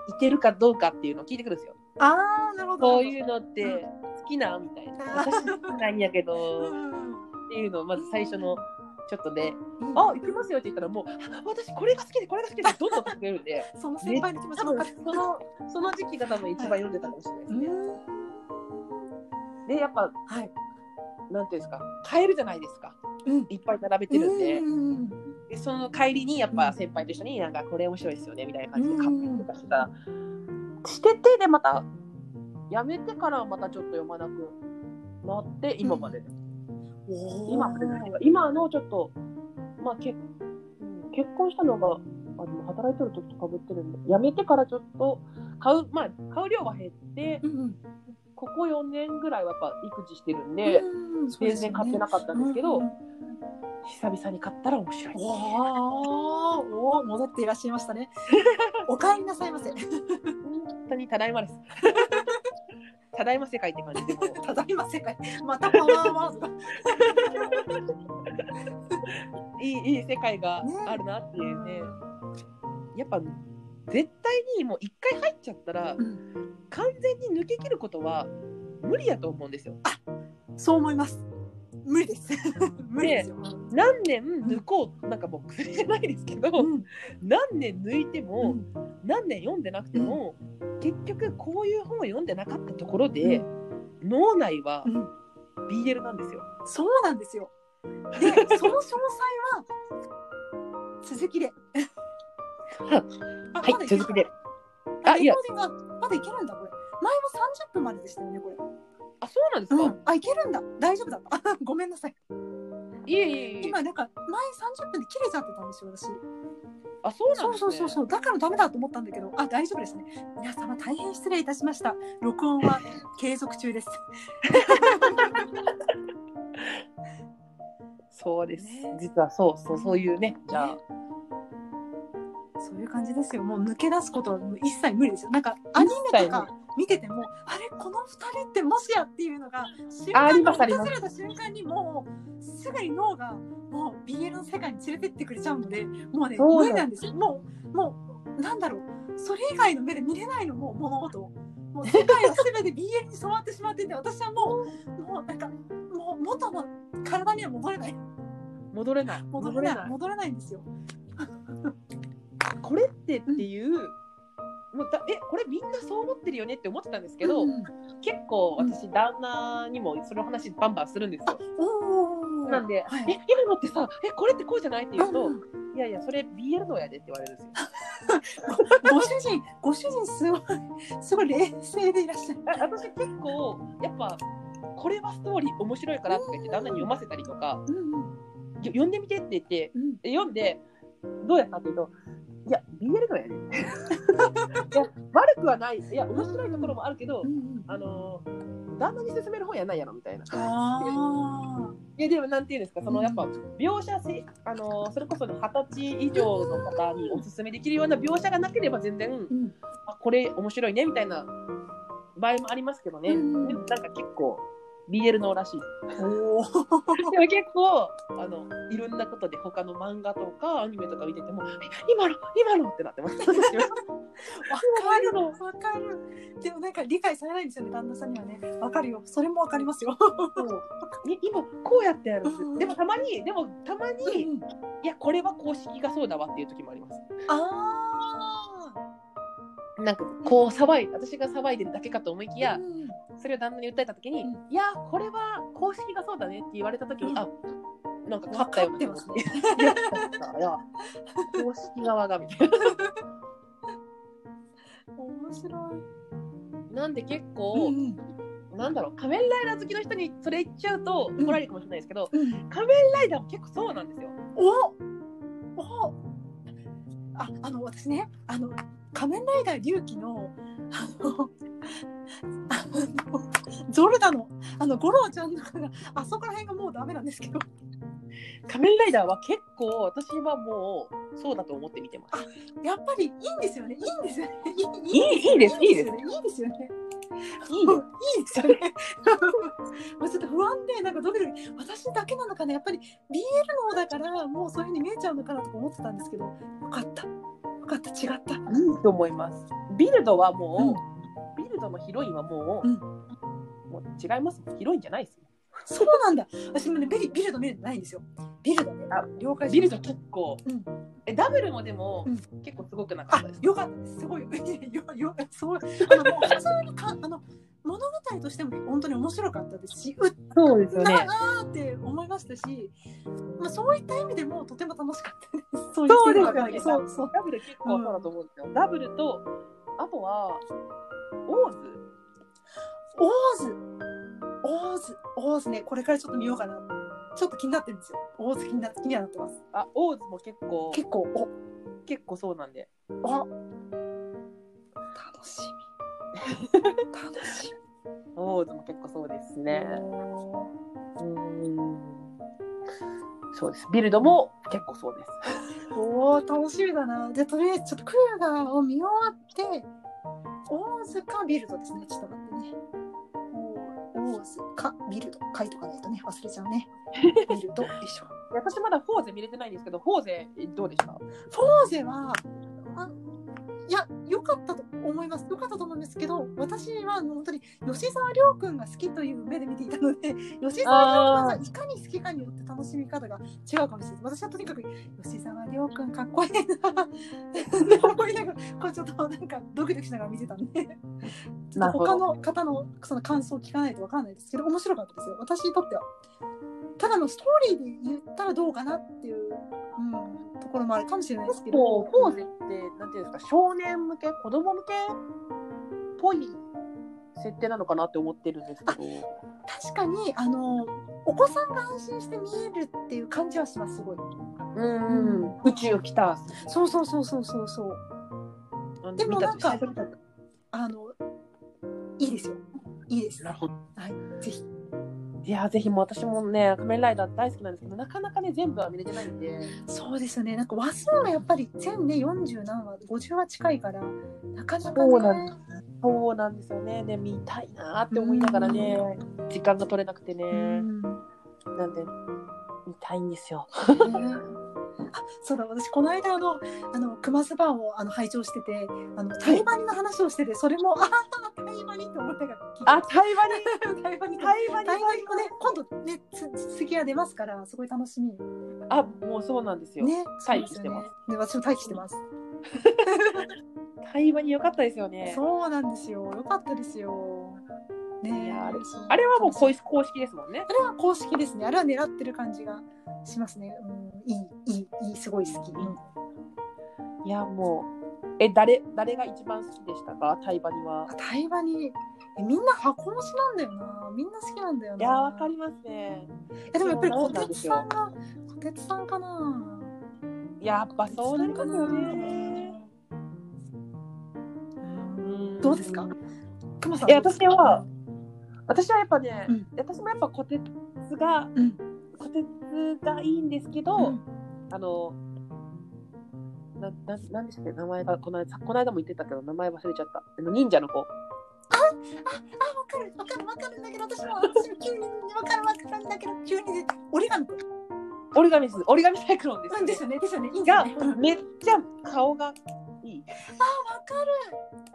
Speaker 1: いけるかどうかっていうのを聞いてくるんですよ。
Speaker 2: ああなるほど。
Speaker 1: こういうのって好きなみたいな。
Speaker 2: う [laughs] ん
Speaker 1: 私好きなんやけ
Speaker 2: う
Speaker 1: ど、
Speaker 2: ん。
Speaker 1: っていうのをまず最初のちょっとね、
Speaker 2: うん
Speaker 1: あ、行きますよって言ったらもう、あ私これが好きでこれが好きでどんどん買ってくれるんで、[laughs]
Speaker 2: その先輩の気持ちも。
Speaker 1: その、その時期が多分一番読んでたかもしれないですね。
Speaker 2: うん
Speaker 1: で、やっぱ、
Speaker 2: はい。
Speaker 1: なんていうんですか、買えるじゃないですか。
Speaker 2: うん
Speaker 1: いっぱい並べてるんで。
Speaker 2: うん
Speaker 1: でその帰りにやっぱ先輩と一緒になんかこれ面白いですよねみたいな感じで買ったりとかしてた、しててでまたやめてからまたちょっと読まなくなって今まで、今今のちょっとまあけうん結婚したのがあでも働いてる時とかぶってるんでやめてからちょっと買うまあ買う量は減って
Speaker 2: うん
Speaker 1: ここ4年ぐらいはやっぱ育児してるんで、
Speaker 2: うん
Speaker 1: 全然買ってなかったんですけど、
Speaker 2: うん
Speaker 1: 久々に買ったら面白い。
Speaker 2: おーおー戻っていらっしゃいましたね。[laughs] お帰りなさいませ。
Speaker 1: 本当にただいまです。ただいま世界って感じで [laughs]
Speaker 2: ただいま世界。またパワーワードが。[laughs]
Speaker 1: いいいい世界があるなっていうね。やっぱ絶対にもう一回入っちゃったら
Speaker 2: うん
Speaker 1: 完全に抜け切ることは無理やと思うんですよ。
Speaker 2: そう思います。無理です。無理ですよ。
Speaker 1: 何年抜こうなんかもう薬じゃないですけど、
Speaker 2: うん
Speaker 1: 何年抜いて
Speaker 2: う
Speaker 1: も、
Speaker 2: ん
Speaker 1: 何年読んでなくても、結局こういう本を読んでなかったところで、脳内は
Speaker 2: うん
Speaker 1: BL なんですよ。
Speaker 2: そうなんですよ。で、[laughs] その詳細は続きで。あ
Speaker 1: はい、続きで。。
Speaker 2: あ、
Speaker 1: あいや
Speaker 2: まだいけるんだ、これ。前も30分まででしたよね、これ。
Speaker 1: あ、そうなんですか、
Speaker 2: うん、あ、いけるんだ。大丈夫だった。あ [laughs] ごめんなさい。
Speaker 1: いえいえいえ。
Speaker 2: 今、なんか、前30分で切れちゃってたんですよ、私。
Speaker 1: あ、そうな
Speaker 2: そう
Speaker 1: んね。
Speaker 2: そうそうそう。だからダメだと思ったんだけど、あ、大丈夫ですね。皆様大変失礼いたしました。録音は継続中です。[laughs]
Speaker 1: そうです。
Speaker 2: ね
Speaker 1: 実はそうそうそういうね。じゃあ、
Speaker 2: そういう感じですよ。もう抜け出すことはもう一切無理ですよ。なんかアニメとか見てても、あれこの二人ってもしやっていうのが瞬間に訪れた瞬間にもうすぐに脳がもう BL の世界に連れてってくれちゃうので、もうね無理なんですよ。もうもうなんだろう。それ以外の目で見れないのもう物事を。もう世界は全て BL に染まってしまってて、私はもうもうなんかもう元の体には戻れない。
Speaker 1: 戻れない。
Speaker 2: 戻れない。戻れないんですよ。[laughs]
Speaker 1: これってっていうもうだえこれみんなそう思ってるよねって思ってたんですけど、
Speaker 2: うん
Speaker 1: 結構私旦那にもその話バンバンするんですよ。なんで、
Speaker 2: はい。
Speaker 1: え今のってさえこれってこうじゃないって言うと、
Speaker 2: うん
Speaker 1: いやいやそれ BL のやでって言われるんですよ。[laughs]
Speaker 2: ご主人、ご主人すごい、すごい冷静でいらっしゃる。
Speaker 1: あ私結構やっぱこれはストーリー面白いからとか言って旦那に読ませたりとか
Speaker 2: うんうん。
Speaker 1: よ読んでみてって言って
Speaker 2: うん。
Speaker 1: で読んでどうやったっていうといや BL のやで [laughs] いや悪くはない。いや面白いところもあるけど、
Speaker 2: うんうん。
Speaker 1: あの旦那に勧める本やないやろみたいな。
Speaker 2: あ
Speaker 1: いやでもなんていうんですかそのやっぱ描写せあのそれこそね二十歳以上の方におすすめできるような描写がなければ全然、
Speaker 2: ん。
Speaker 1: あこれ面白いねみたいな場合もありますけどね、
Speaker 2: うん。
Speaker 1: でもなんか結構 BL のらしい [laughs] でも結構あのいろんなことで他の漫画とかアニメとか見ててもえ今の今のってなってます [laughs]
Speaker 2: わかるわかる。でもなんか理解されないんですよね、旦那さんにはね。わかるよ。それもわかりますよ。
Speaker 1: い今こうやってやるんです
Speaker 2: うん
Speaker 1: でもたまにでもたまに、
Speaker 2: うん
Speaker 1: いやこれは公式がそうだわっていう時もあります
Speaker 2: あ
Speaker 1: なんかこう騒い私が騒いでるだけかと思いきや、
Speaker 2: あ。うん
Speaker 1: それを旦那に訴えた時に、
Speaker 2: うん。
Speaker 1: いやこれは公式がそうだねって言われた時に、
Speaker 2: うん。
Speaker 1: あなんか勝ったよ
Speaker 2: ってますね
Speaker 1: 公式側がみたい
Speaker 2: 面白い。
Speaker 1: ななんで結構、
Speaker 2: うん
Speaker 1: なんだろう仮面ライダー好きの人にそれ言っちゃうと怒られるかもしれないですけど、
Speaker 2: うん。
Speaker 1: 仮面ライダーも結構そうなんですよ。
Speaker 2: おおああの私ねあの仮面ライダー龍騎のあのあのゾルダのあの五郎ちゃんのあそこら辺がもうダメなんですけど。
Speaker 1: 仮面ライダーは結構私はもうそうだと思って見てます。
Speaker 2: やっぱりいいんですよね。いいんですよね。い
Speaker 1: いいいいですいいです。
Speaker 2: よね。いいですよね。
Speaker 1: いいよ
Speaker 2: いいですよね。[laughs] もうちょっと不安でなんかドキドキ私だけなのかな。やっぱり BL のだからもうそういうふうに見えちゃうのかなとか思ってたんですけどよかったよかった違った
Speaker 1: いいと思いますビルドはもう、ビルドのヒロインはもう、
Speaker 2: うん
Speaker 1: もう違いますヒロインじゃないですよ [laughs]
Speaker 2: そうなんだ。私もね、ビルビルド見るのないんですよ。ビルドね。
Speaker 1: あ
Speaker 2: 了解し
Speaker 1: ビルド結構、
Speaker 2: うん
Speaker 1: えダブルもでも、
Speaker 2: うん
Speaker 1: 結構すごくなかっ
Speaker 2: あ
Speaker 1: たです、
Speaker 2: よかったです。すごい。よ、よ、すごい。あの、普通にか、あの、物語としても本当に面白かったですし、うっ
Speaker 1: そうですよ
Speaker 2: な
Speaker 1: ね
Speaker 2: ーって思いましたし、まあ、そういった意味でもとても楽しかったです。そう
Speaker 1: です
Speaker 2: よ
Speaker 1: よね
Speaker 2: そうそう。
Speaker 1: ダブル結構そうだと思うんですよ、ダブルとあとはオーズ
Speaker 2: オーズ。オーズ。オーズね、これからちょっと見ようかな。ちょっと気になってるんですよ。オーズ気にな気にはなってます。
Speaker 1: あオーズも結構
Speaker 2: 結構、お、
Speaker 1: 結構そうなんで
Speaker 2: あ楽しみ。楽し
Speaker 1: オーズも結構そうです
Speaker 2: み。
Speaker 1: ねうーんそうですビルドも結構そうです
Speaker 2: おー楽しみだな。で、とりあえずちょっとクウガを見終わって、オーズかビルドですね。ちょっと待ってね。オーズかビルド。書いとかないとね、忘れちゃうね。[laughs] ビルド、よいしょ。
Speaker 1: 私まだフォーゼ見れてないんですけどフォーゼえどうでした？
Speaker 2: フォーゼは、あいや、良かったと思います。良かったと思うんですけど、私は本当に吉沢亮君が好きという目で見ていたので、[laughs] 吉沢亮君がいかに好きかによって楽しみ方が違うかもしれない。私はとにかく吉沢亮君かっこいいなって思いながら、これちょっとなんかドキドキしながら見てたんで、[laughs] ちょっと他の方のその感想を聞かないとわかんないですけど、面白かったですよ。私にとっては。ただのストーリーで言ったらどうかなっていう、うん、ところもあるかもしれないですけど。
Speaker 1: こうフォーゼってなんていうんですか少年向け子供向けっぽい設定なのかなって思ってるんですけど。
Speaker 2: 確かにあのお子さんが安心して見えるっていう感じはしますすごい。
Speaker 1: うん宇宙来た。
Speaker 2: そうそうそうそうそうそう。でもなんかあのいいですよ。いいです。
Speaker 1: なるほど。
Speaker 2: はいぜひ
Speaker 1: いやぜひもう私もね仮面ライダー大好きなんですけどなかなかね全部は見れてないんで。
Speaker 2: そうですよね。なんか話数がやっぱり全ね40何話50話近いからなかなかね。
Speaker 1: そうなんです。そうなんですよね。で見たいなって思いながらね時間が取れなくてね。
Speaker 2: うん。
Speaker 1: なんで見たいんですよ
Speaker 2: そうだ私この間あのあの熊津版をあの拝聴しててあのタイバニの話をしててそれもああタイバニって思いながら
Speaker 1: あ対話に
Speaker 2: タイバニ
Speaker 1: 対話に
Speaker 2: タイバニもね今度ねつ次は出ますからすごい楽しみ。
Speaker 1: あもうそうなんですよ。
Speaker 2: ね
Speaker 1: 待機してます。
Speaker 2: ね。で私も待機してます。
Speaker 1: 対話に良かったですよね。
Speaker 2: そうなんですよ。よかったですよ。ね。
Speaker 1: あれあれはもうこい。公式ですもんね。
Speaker 2: あ。れは公式ですね。あれは狙ってる感じがしますね。うん、いい、いい、いい、すごい好き。うん
Speaker 1: いやもうえ誰誰が一番好きでしたか？対話には。
Speaker 2: 対話にえみんな箱推しなんだよな。みんな好きなんだよな。
Speaker 1: いやわかりますね。
Speaker 2: えでもやっぱり小
Speaker 1: そうなんですよ
Speaker 2: 鉄さんが小鉄さんかな。
Speaker 1: やっぱそうなりますよね。
Speaker 2: うんどうですか？くまさん。
Speaker 1: いや私は私はやっぱね、
Speaker 2: うん
Speaker 1: 私もやっぱ小鉄が、
Speaker 2: うん
Speaker 1: 小鉄がいいんですけど、
Speaker 2: うん。
Speaker 1: あのなななんでしたっけ？名前がこの間この間も言ってたけど名前忘れちゃった。あの忍者の子。
Speaker 2: あ、わかる、わかる、わかるんだけど、私も、私も急に、わかる、わかるんだけど、急に折り紙。
Speaker 1: 折り紙です折り紙サイクロンです,、
Speaker 2: うんですよね、ですよね、いい
Speaker 1: がめっちゃ顔がいい。
Speaker 2: あ、わかる。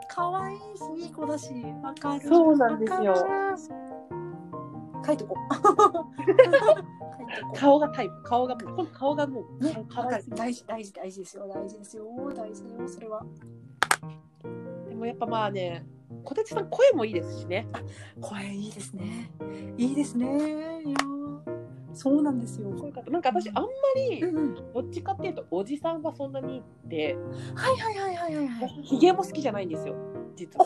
Speaker 2: 可愛いし、いい子だし、わかる。
Speaker 1: そうなんですよ。[laughs]
Speaker 2: 書いとこう。
Speaker 1: 顔がタイプ顔がもう顔がもう、
Speaker 2: ね。大事、大事、大事ですよ、大事ですよ、大事だよ、それは。
Speaker 1: でもやっぱまあね小鉄さん声もいいですしね
Speaker 2: 声いいですね。いいですね。いやーそうなんですよ。
Speaker 1: なんか私あんまり。どっちかっていうとおじさんはそんなにで
Speaker 2: はいはいはいはいはいはい。
Speaker 1: ひげも好きじゃないんですよ実は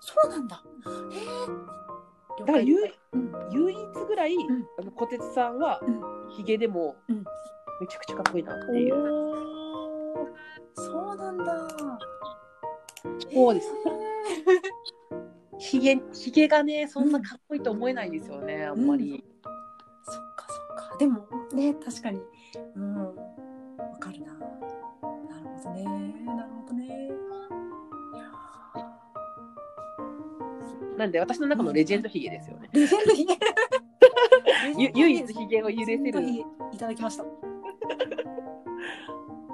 Speaker 2: そうなんだ。へえ。
Speaker 1: だから唯
Speaker 2: うん
Speaker 1: 唯一ぐらい、
Speaker 2: ん
Speaker 1: あの小鉄さんは
Speaker 2: うん
Speaker 1: ひげでも
Speaker 2: うん
Speaker 1: めちゃくちゃかっこいいなっていう、
Speaker 2: そうなんだ。
Speaker 1: そうですひげひげがねそんなかっこいいと思えないんですよね、あんまり、
Speaker 2: そっかそっか。でもね、確かに。うん。わかるな。なるほどね。な
Speaker 1: んで私の中のレジェンドひげですよね、
Speaker 2: ーレジェンドヒゲ。[laughs]
Speaker 1: ゆ唯一ひげを許せる
Speaker 2: ヒゲいただきました。[laughs]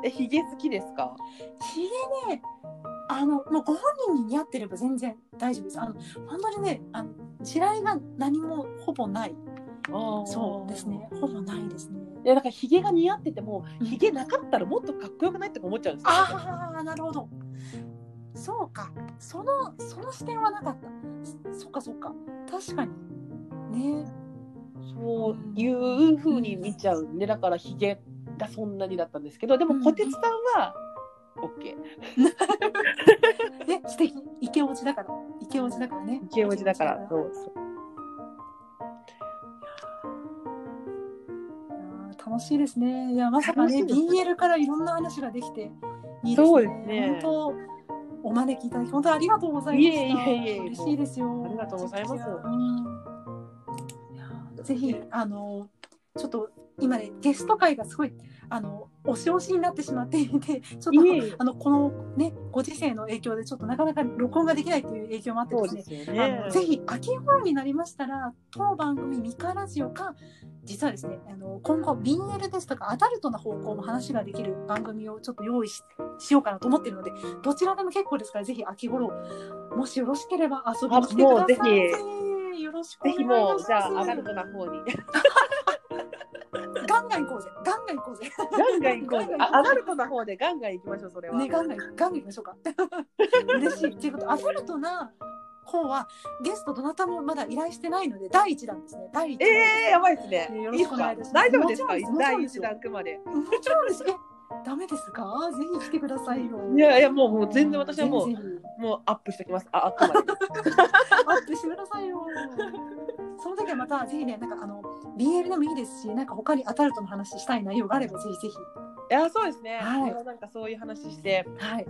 Speaker 1: えひげ好きですか？
Speaker 2: ひげね、あの、もうご本人に似合ってれば全然大丈夫です。あの、本当にね、あの、地雷が何もほぼない。そうですね。ほぼないですね。
Speaker 1: いやだからひげが似合ってても
Speaker 2: うん
Speaker 1: ひげなかったらもっとかっこよくないって思っちゃうんですよ、
Speaker 2: ああ、なるほど。そうか。その、その視点はなかった。そそっかそっか。確かに。ね
Speaker 1: そういう風に見ちゃうんでだからひげがそんなにだったんですけどでも
Speaker 2: うん
Speaker 1: 小鉄さんは OK
Speaker 2: え、[laughs] 素敵。池落ちだから。池落ちだからね。
Speaker 1: 池王子だからそうそう
Speaker 2: 楽しいですね。いや、まさかね、BL からいろんな話ができていいですね。
Speaker 1: そうですね
Speaker 2: 本当、お招きいただき、本当ありがとうございました。
Speaker 1: いえいえいえ
Speaker 2: 嬉しいですよ。
Speaker 1: ありがとうございます
Speaker 2: うんぜひ、あの、ちょっと今ね、ゲスト会がすごい、あの、押し押しになってしまって [laughs] いて、ちょっと、あの、このね、ご時世の影響で、ちょっとなかなか録音ができないという影響もあってですねあ
Speaker 1: ね。
Speaker 2: のぜひ秋頃になりましたら当番組「ミカラジオ」か実はですねあの今後 BL ですとかアダルトな方向も話ができる番組をちょっと用意ししようかなと思っているのでどちらでも結構ですからぜひ秋頃もしよろしければ遊びに来てください。よろしくお
Speaker 1: ぜひ
Speaker 2: 願いします。
Speaker 1: もうじゃあアダルトな方に
Speaker 2: ガンガン行こうぜ。ガンガン行こうぜ。
Speaker 1: ガンガン行こうぜ。あアダルトな方でガンガン行きましょうそれは、
Speaker 2: ねガンガンガンガン行きましょうか。[laughs] 嬉しい。っていうこと。アダルトな方はゲストどなたもまだ依頼してないので第一弾ですね。第一弾。
Speaker 1: えー、やばいですね。
Speaker 2: ねよろしくお願いします。
Speaker 1: 大丈夫ですか？第一弾くまで。
Speaker 2: もちろんです。え、ダメですか？ぜひ来てくださいよ。
Speaker 1: いやいやもうもう全然私はもうもうアップしておきます。ああくまで。[laughs]
Speaker 2: アップしてくださいよ。その時はまたぜひね、なんかあの、BL でもいいですし、なんか他にアダルトの話したい内容があればぜひぜひ。
Speaker 1: いやそうですね、
Speaker 2: はい
Speaker 1: なんかそういう話して
Speaker 2: はい。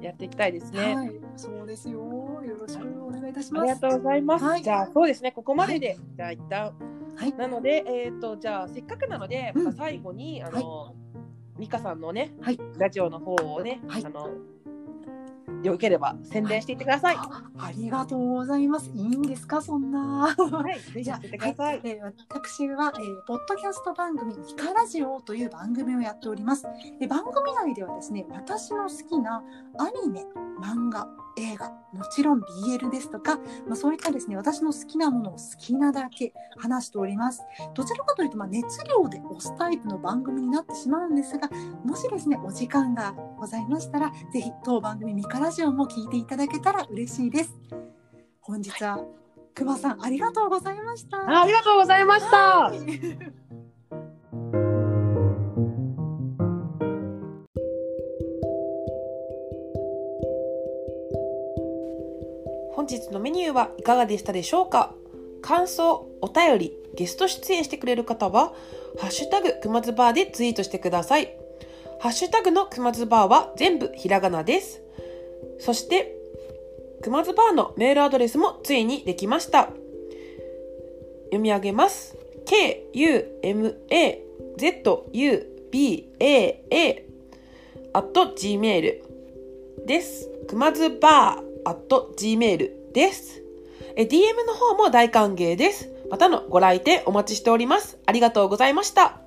Speaker 1: やっていきたいですね、
Speaker 2: はい。そうですよ。よろしくお願いいたします。
Speaker 1: ありがとうございます。
Speaker 2: はい
Speaker 1: じゃあそうですね、ここまでで、じゃあ一旦、
Speaker 2: はい
Speaker 1: なので、えっ、と、じゃあせっかくなので、
Speaker 2: うん
Speaker 1: また最後に、あの、美香さんのね、
Speaker 2: はい
Speaker 1: ラジオの方をね、
Speaker 2: はい
Speaker 1: あの、よければ宣伝していってください。
Speaker 2: あありがとうございます。いいんですか、そんな。
Speaker 1: はい、[laughs]
Speaker 2: じゃあ
Speaker 1: てください。
Speaker 2: えー私は、えーポッドキャスト番組「イカラジオ」という番組をやっております。で番組内ではですね私の好きなアニメ漫画映画もちろん BL ですとか、まあ、そういったですね私の好きなものを好きなだけ話しております。どちらかというと、まあ、熱量で押すタイプの番組になってしまうんですがもしですねお時間がございましたらぜひ当番組「ミカラジオ」も聞いていただけたら嬉しいです。本日は熊さんありがとうございました。
Speaker 1: あありがとうございました。
Speaker 2: はい
Speaker 1: 本日のメニューはいかがでしたでしょうか？感想、お便り、ゲスト出演してくれる方は、ハッシュタグくまずバーでツイートしてください。ハッシュタグのくまずバーは全部ひらがなです。そして、くまずバーのメールアドレスもついにできました。読み上げます。k-u-m-a-z-u-b-a-a at gmail です。くまずバー at gmail です。え DM の方も大歓迎です。またのご来店お待ちしております。ありがとうございました。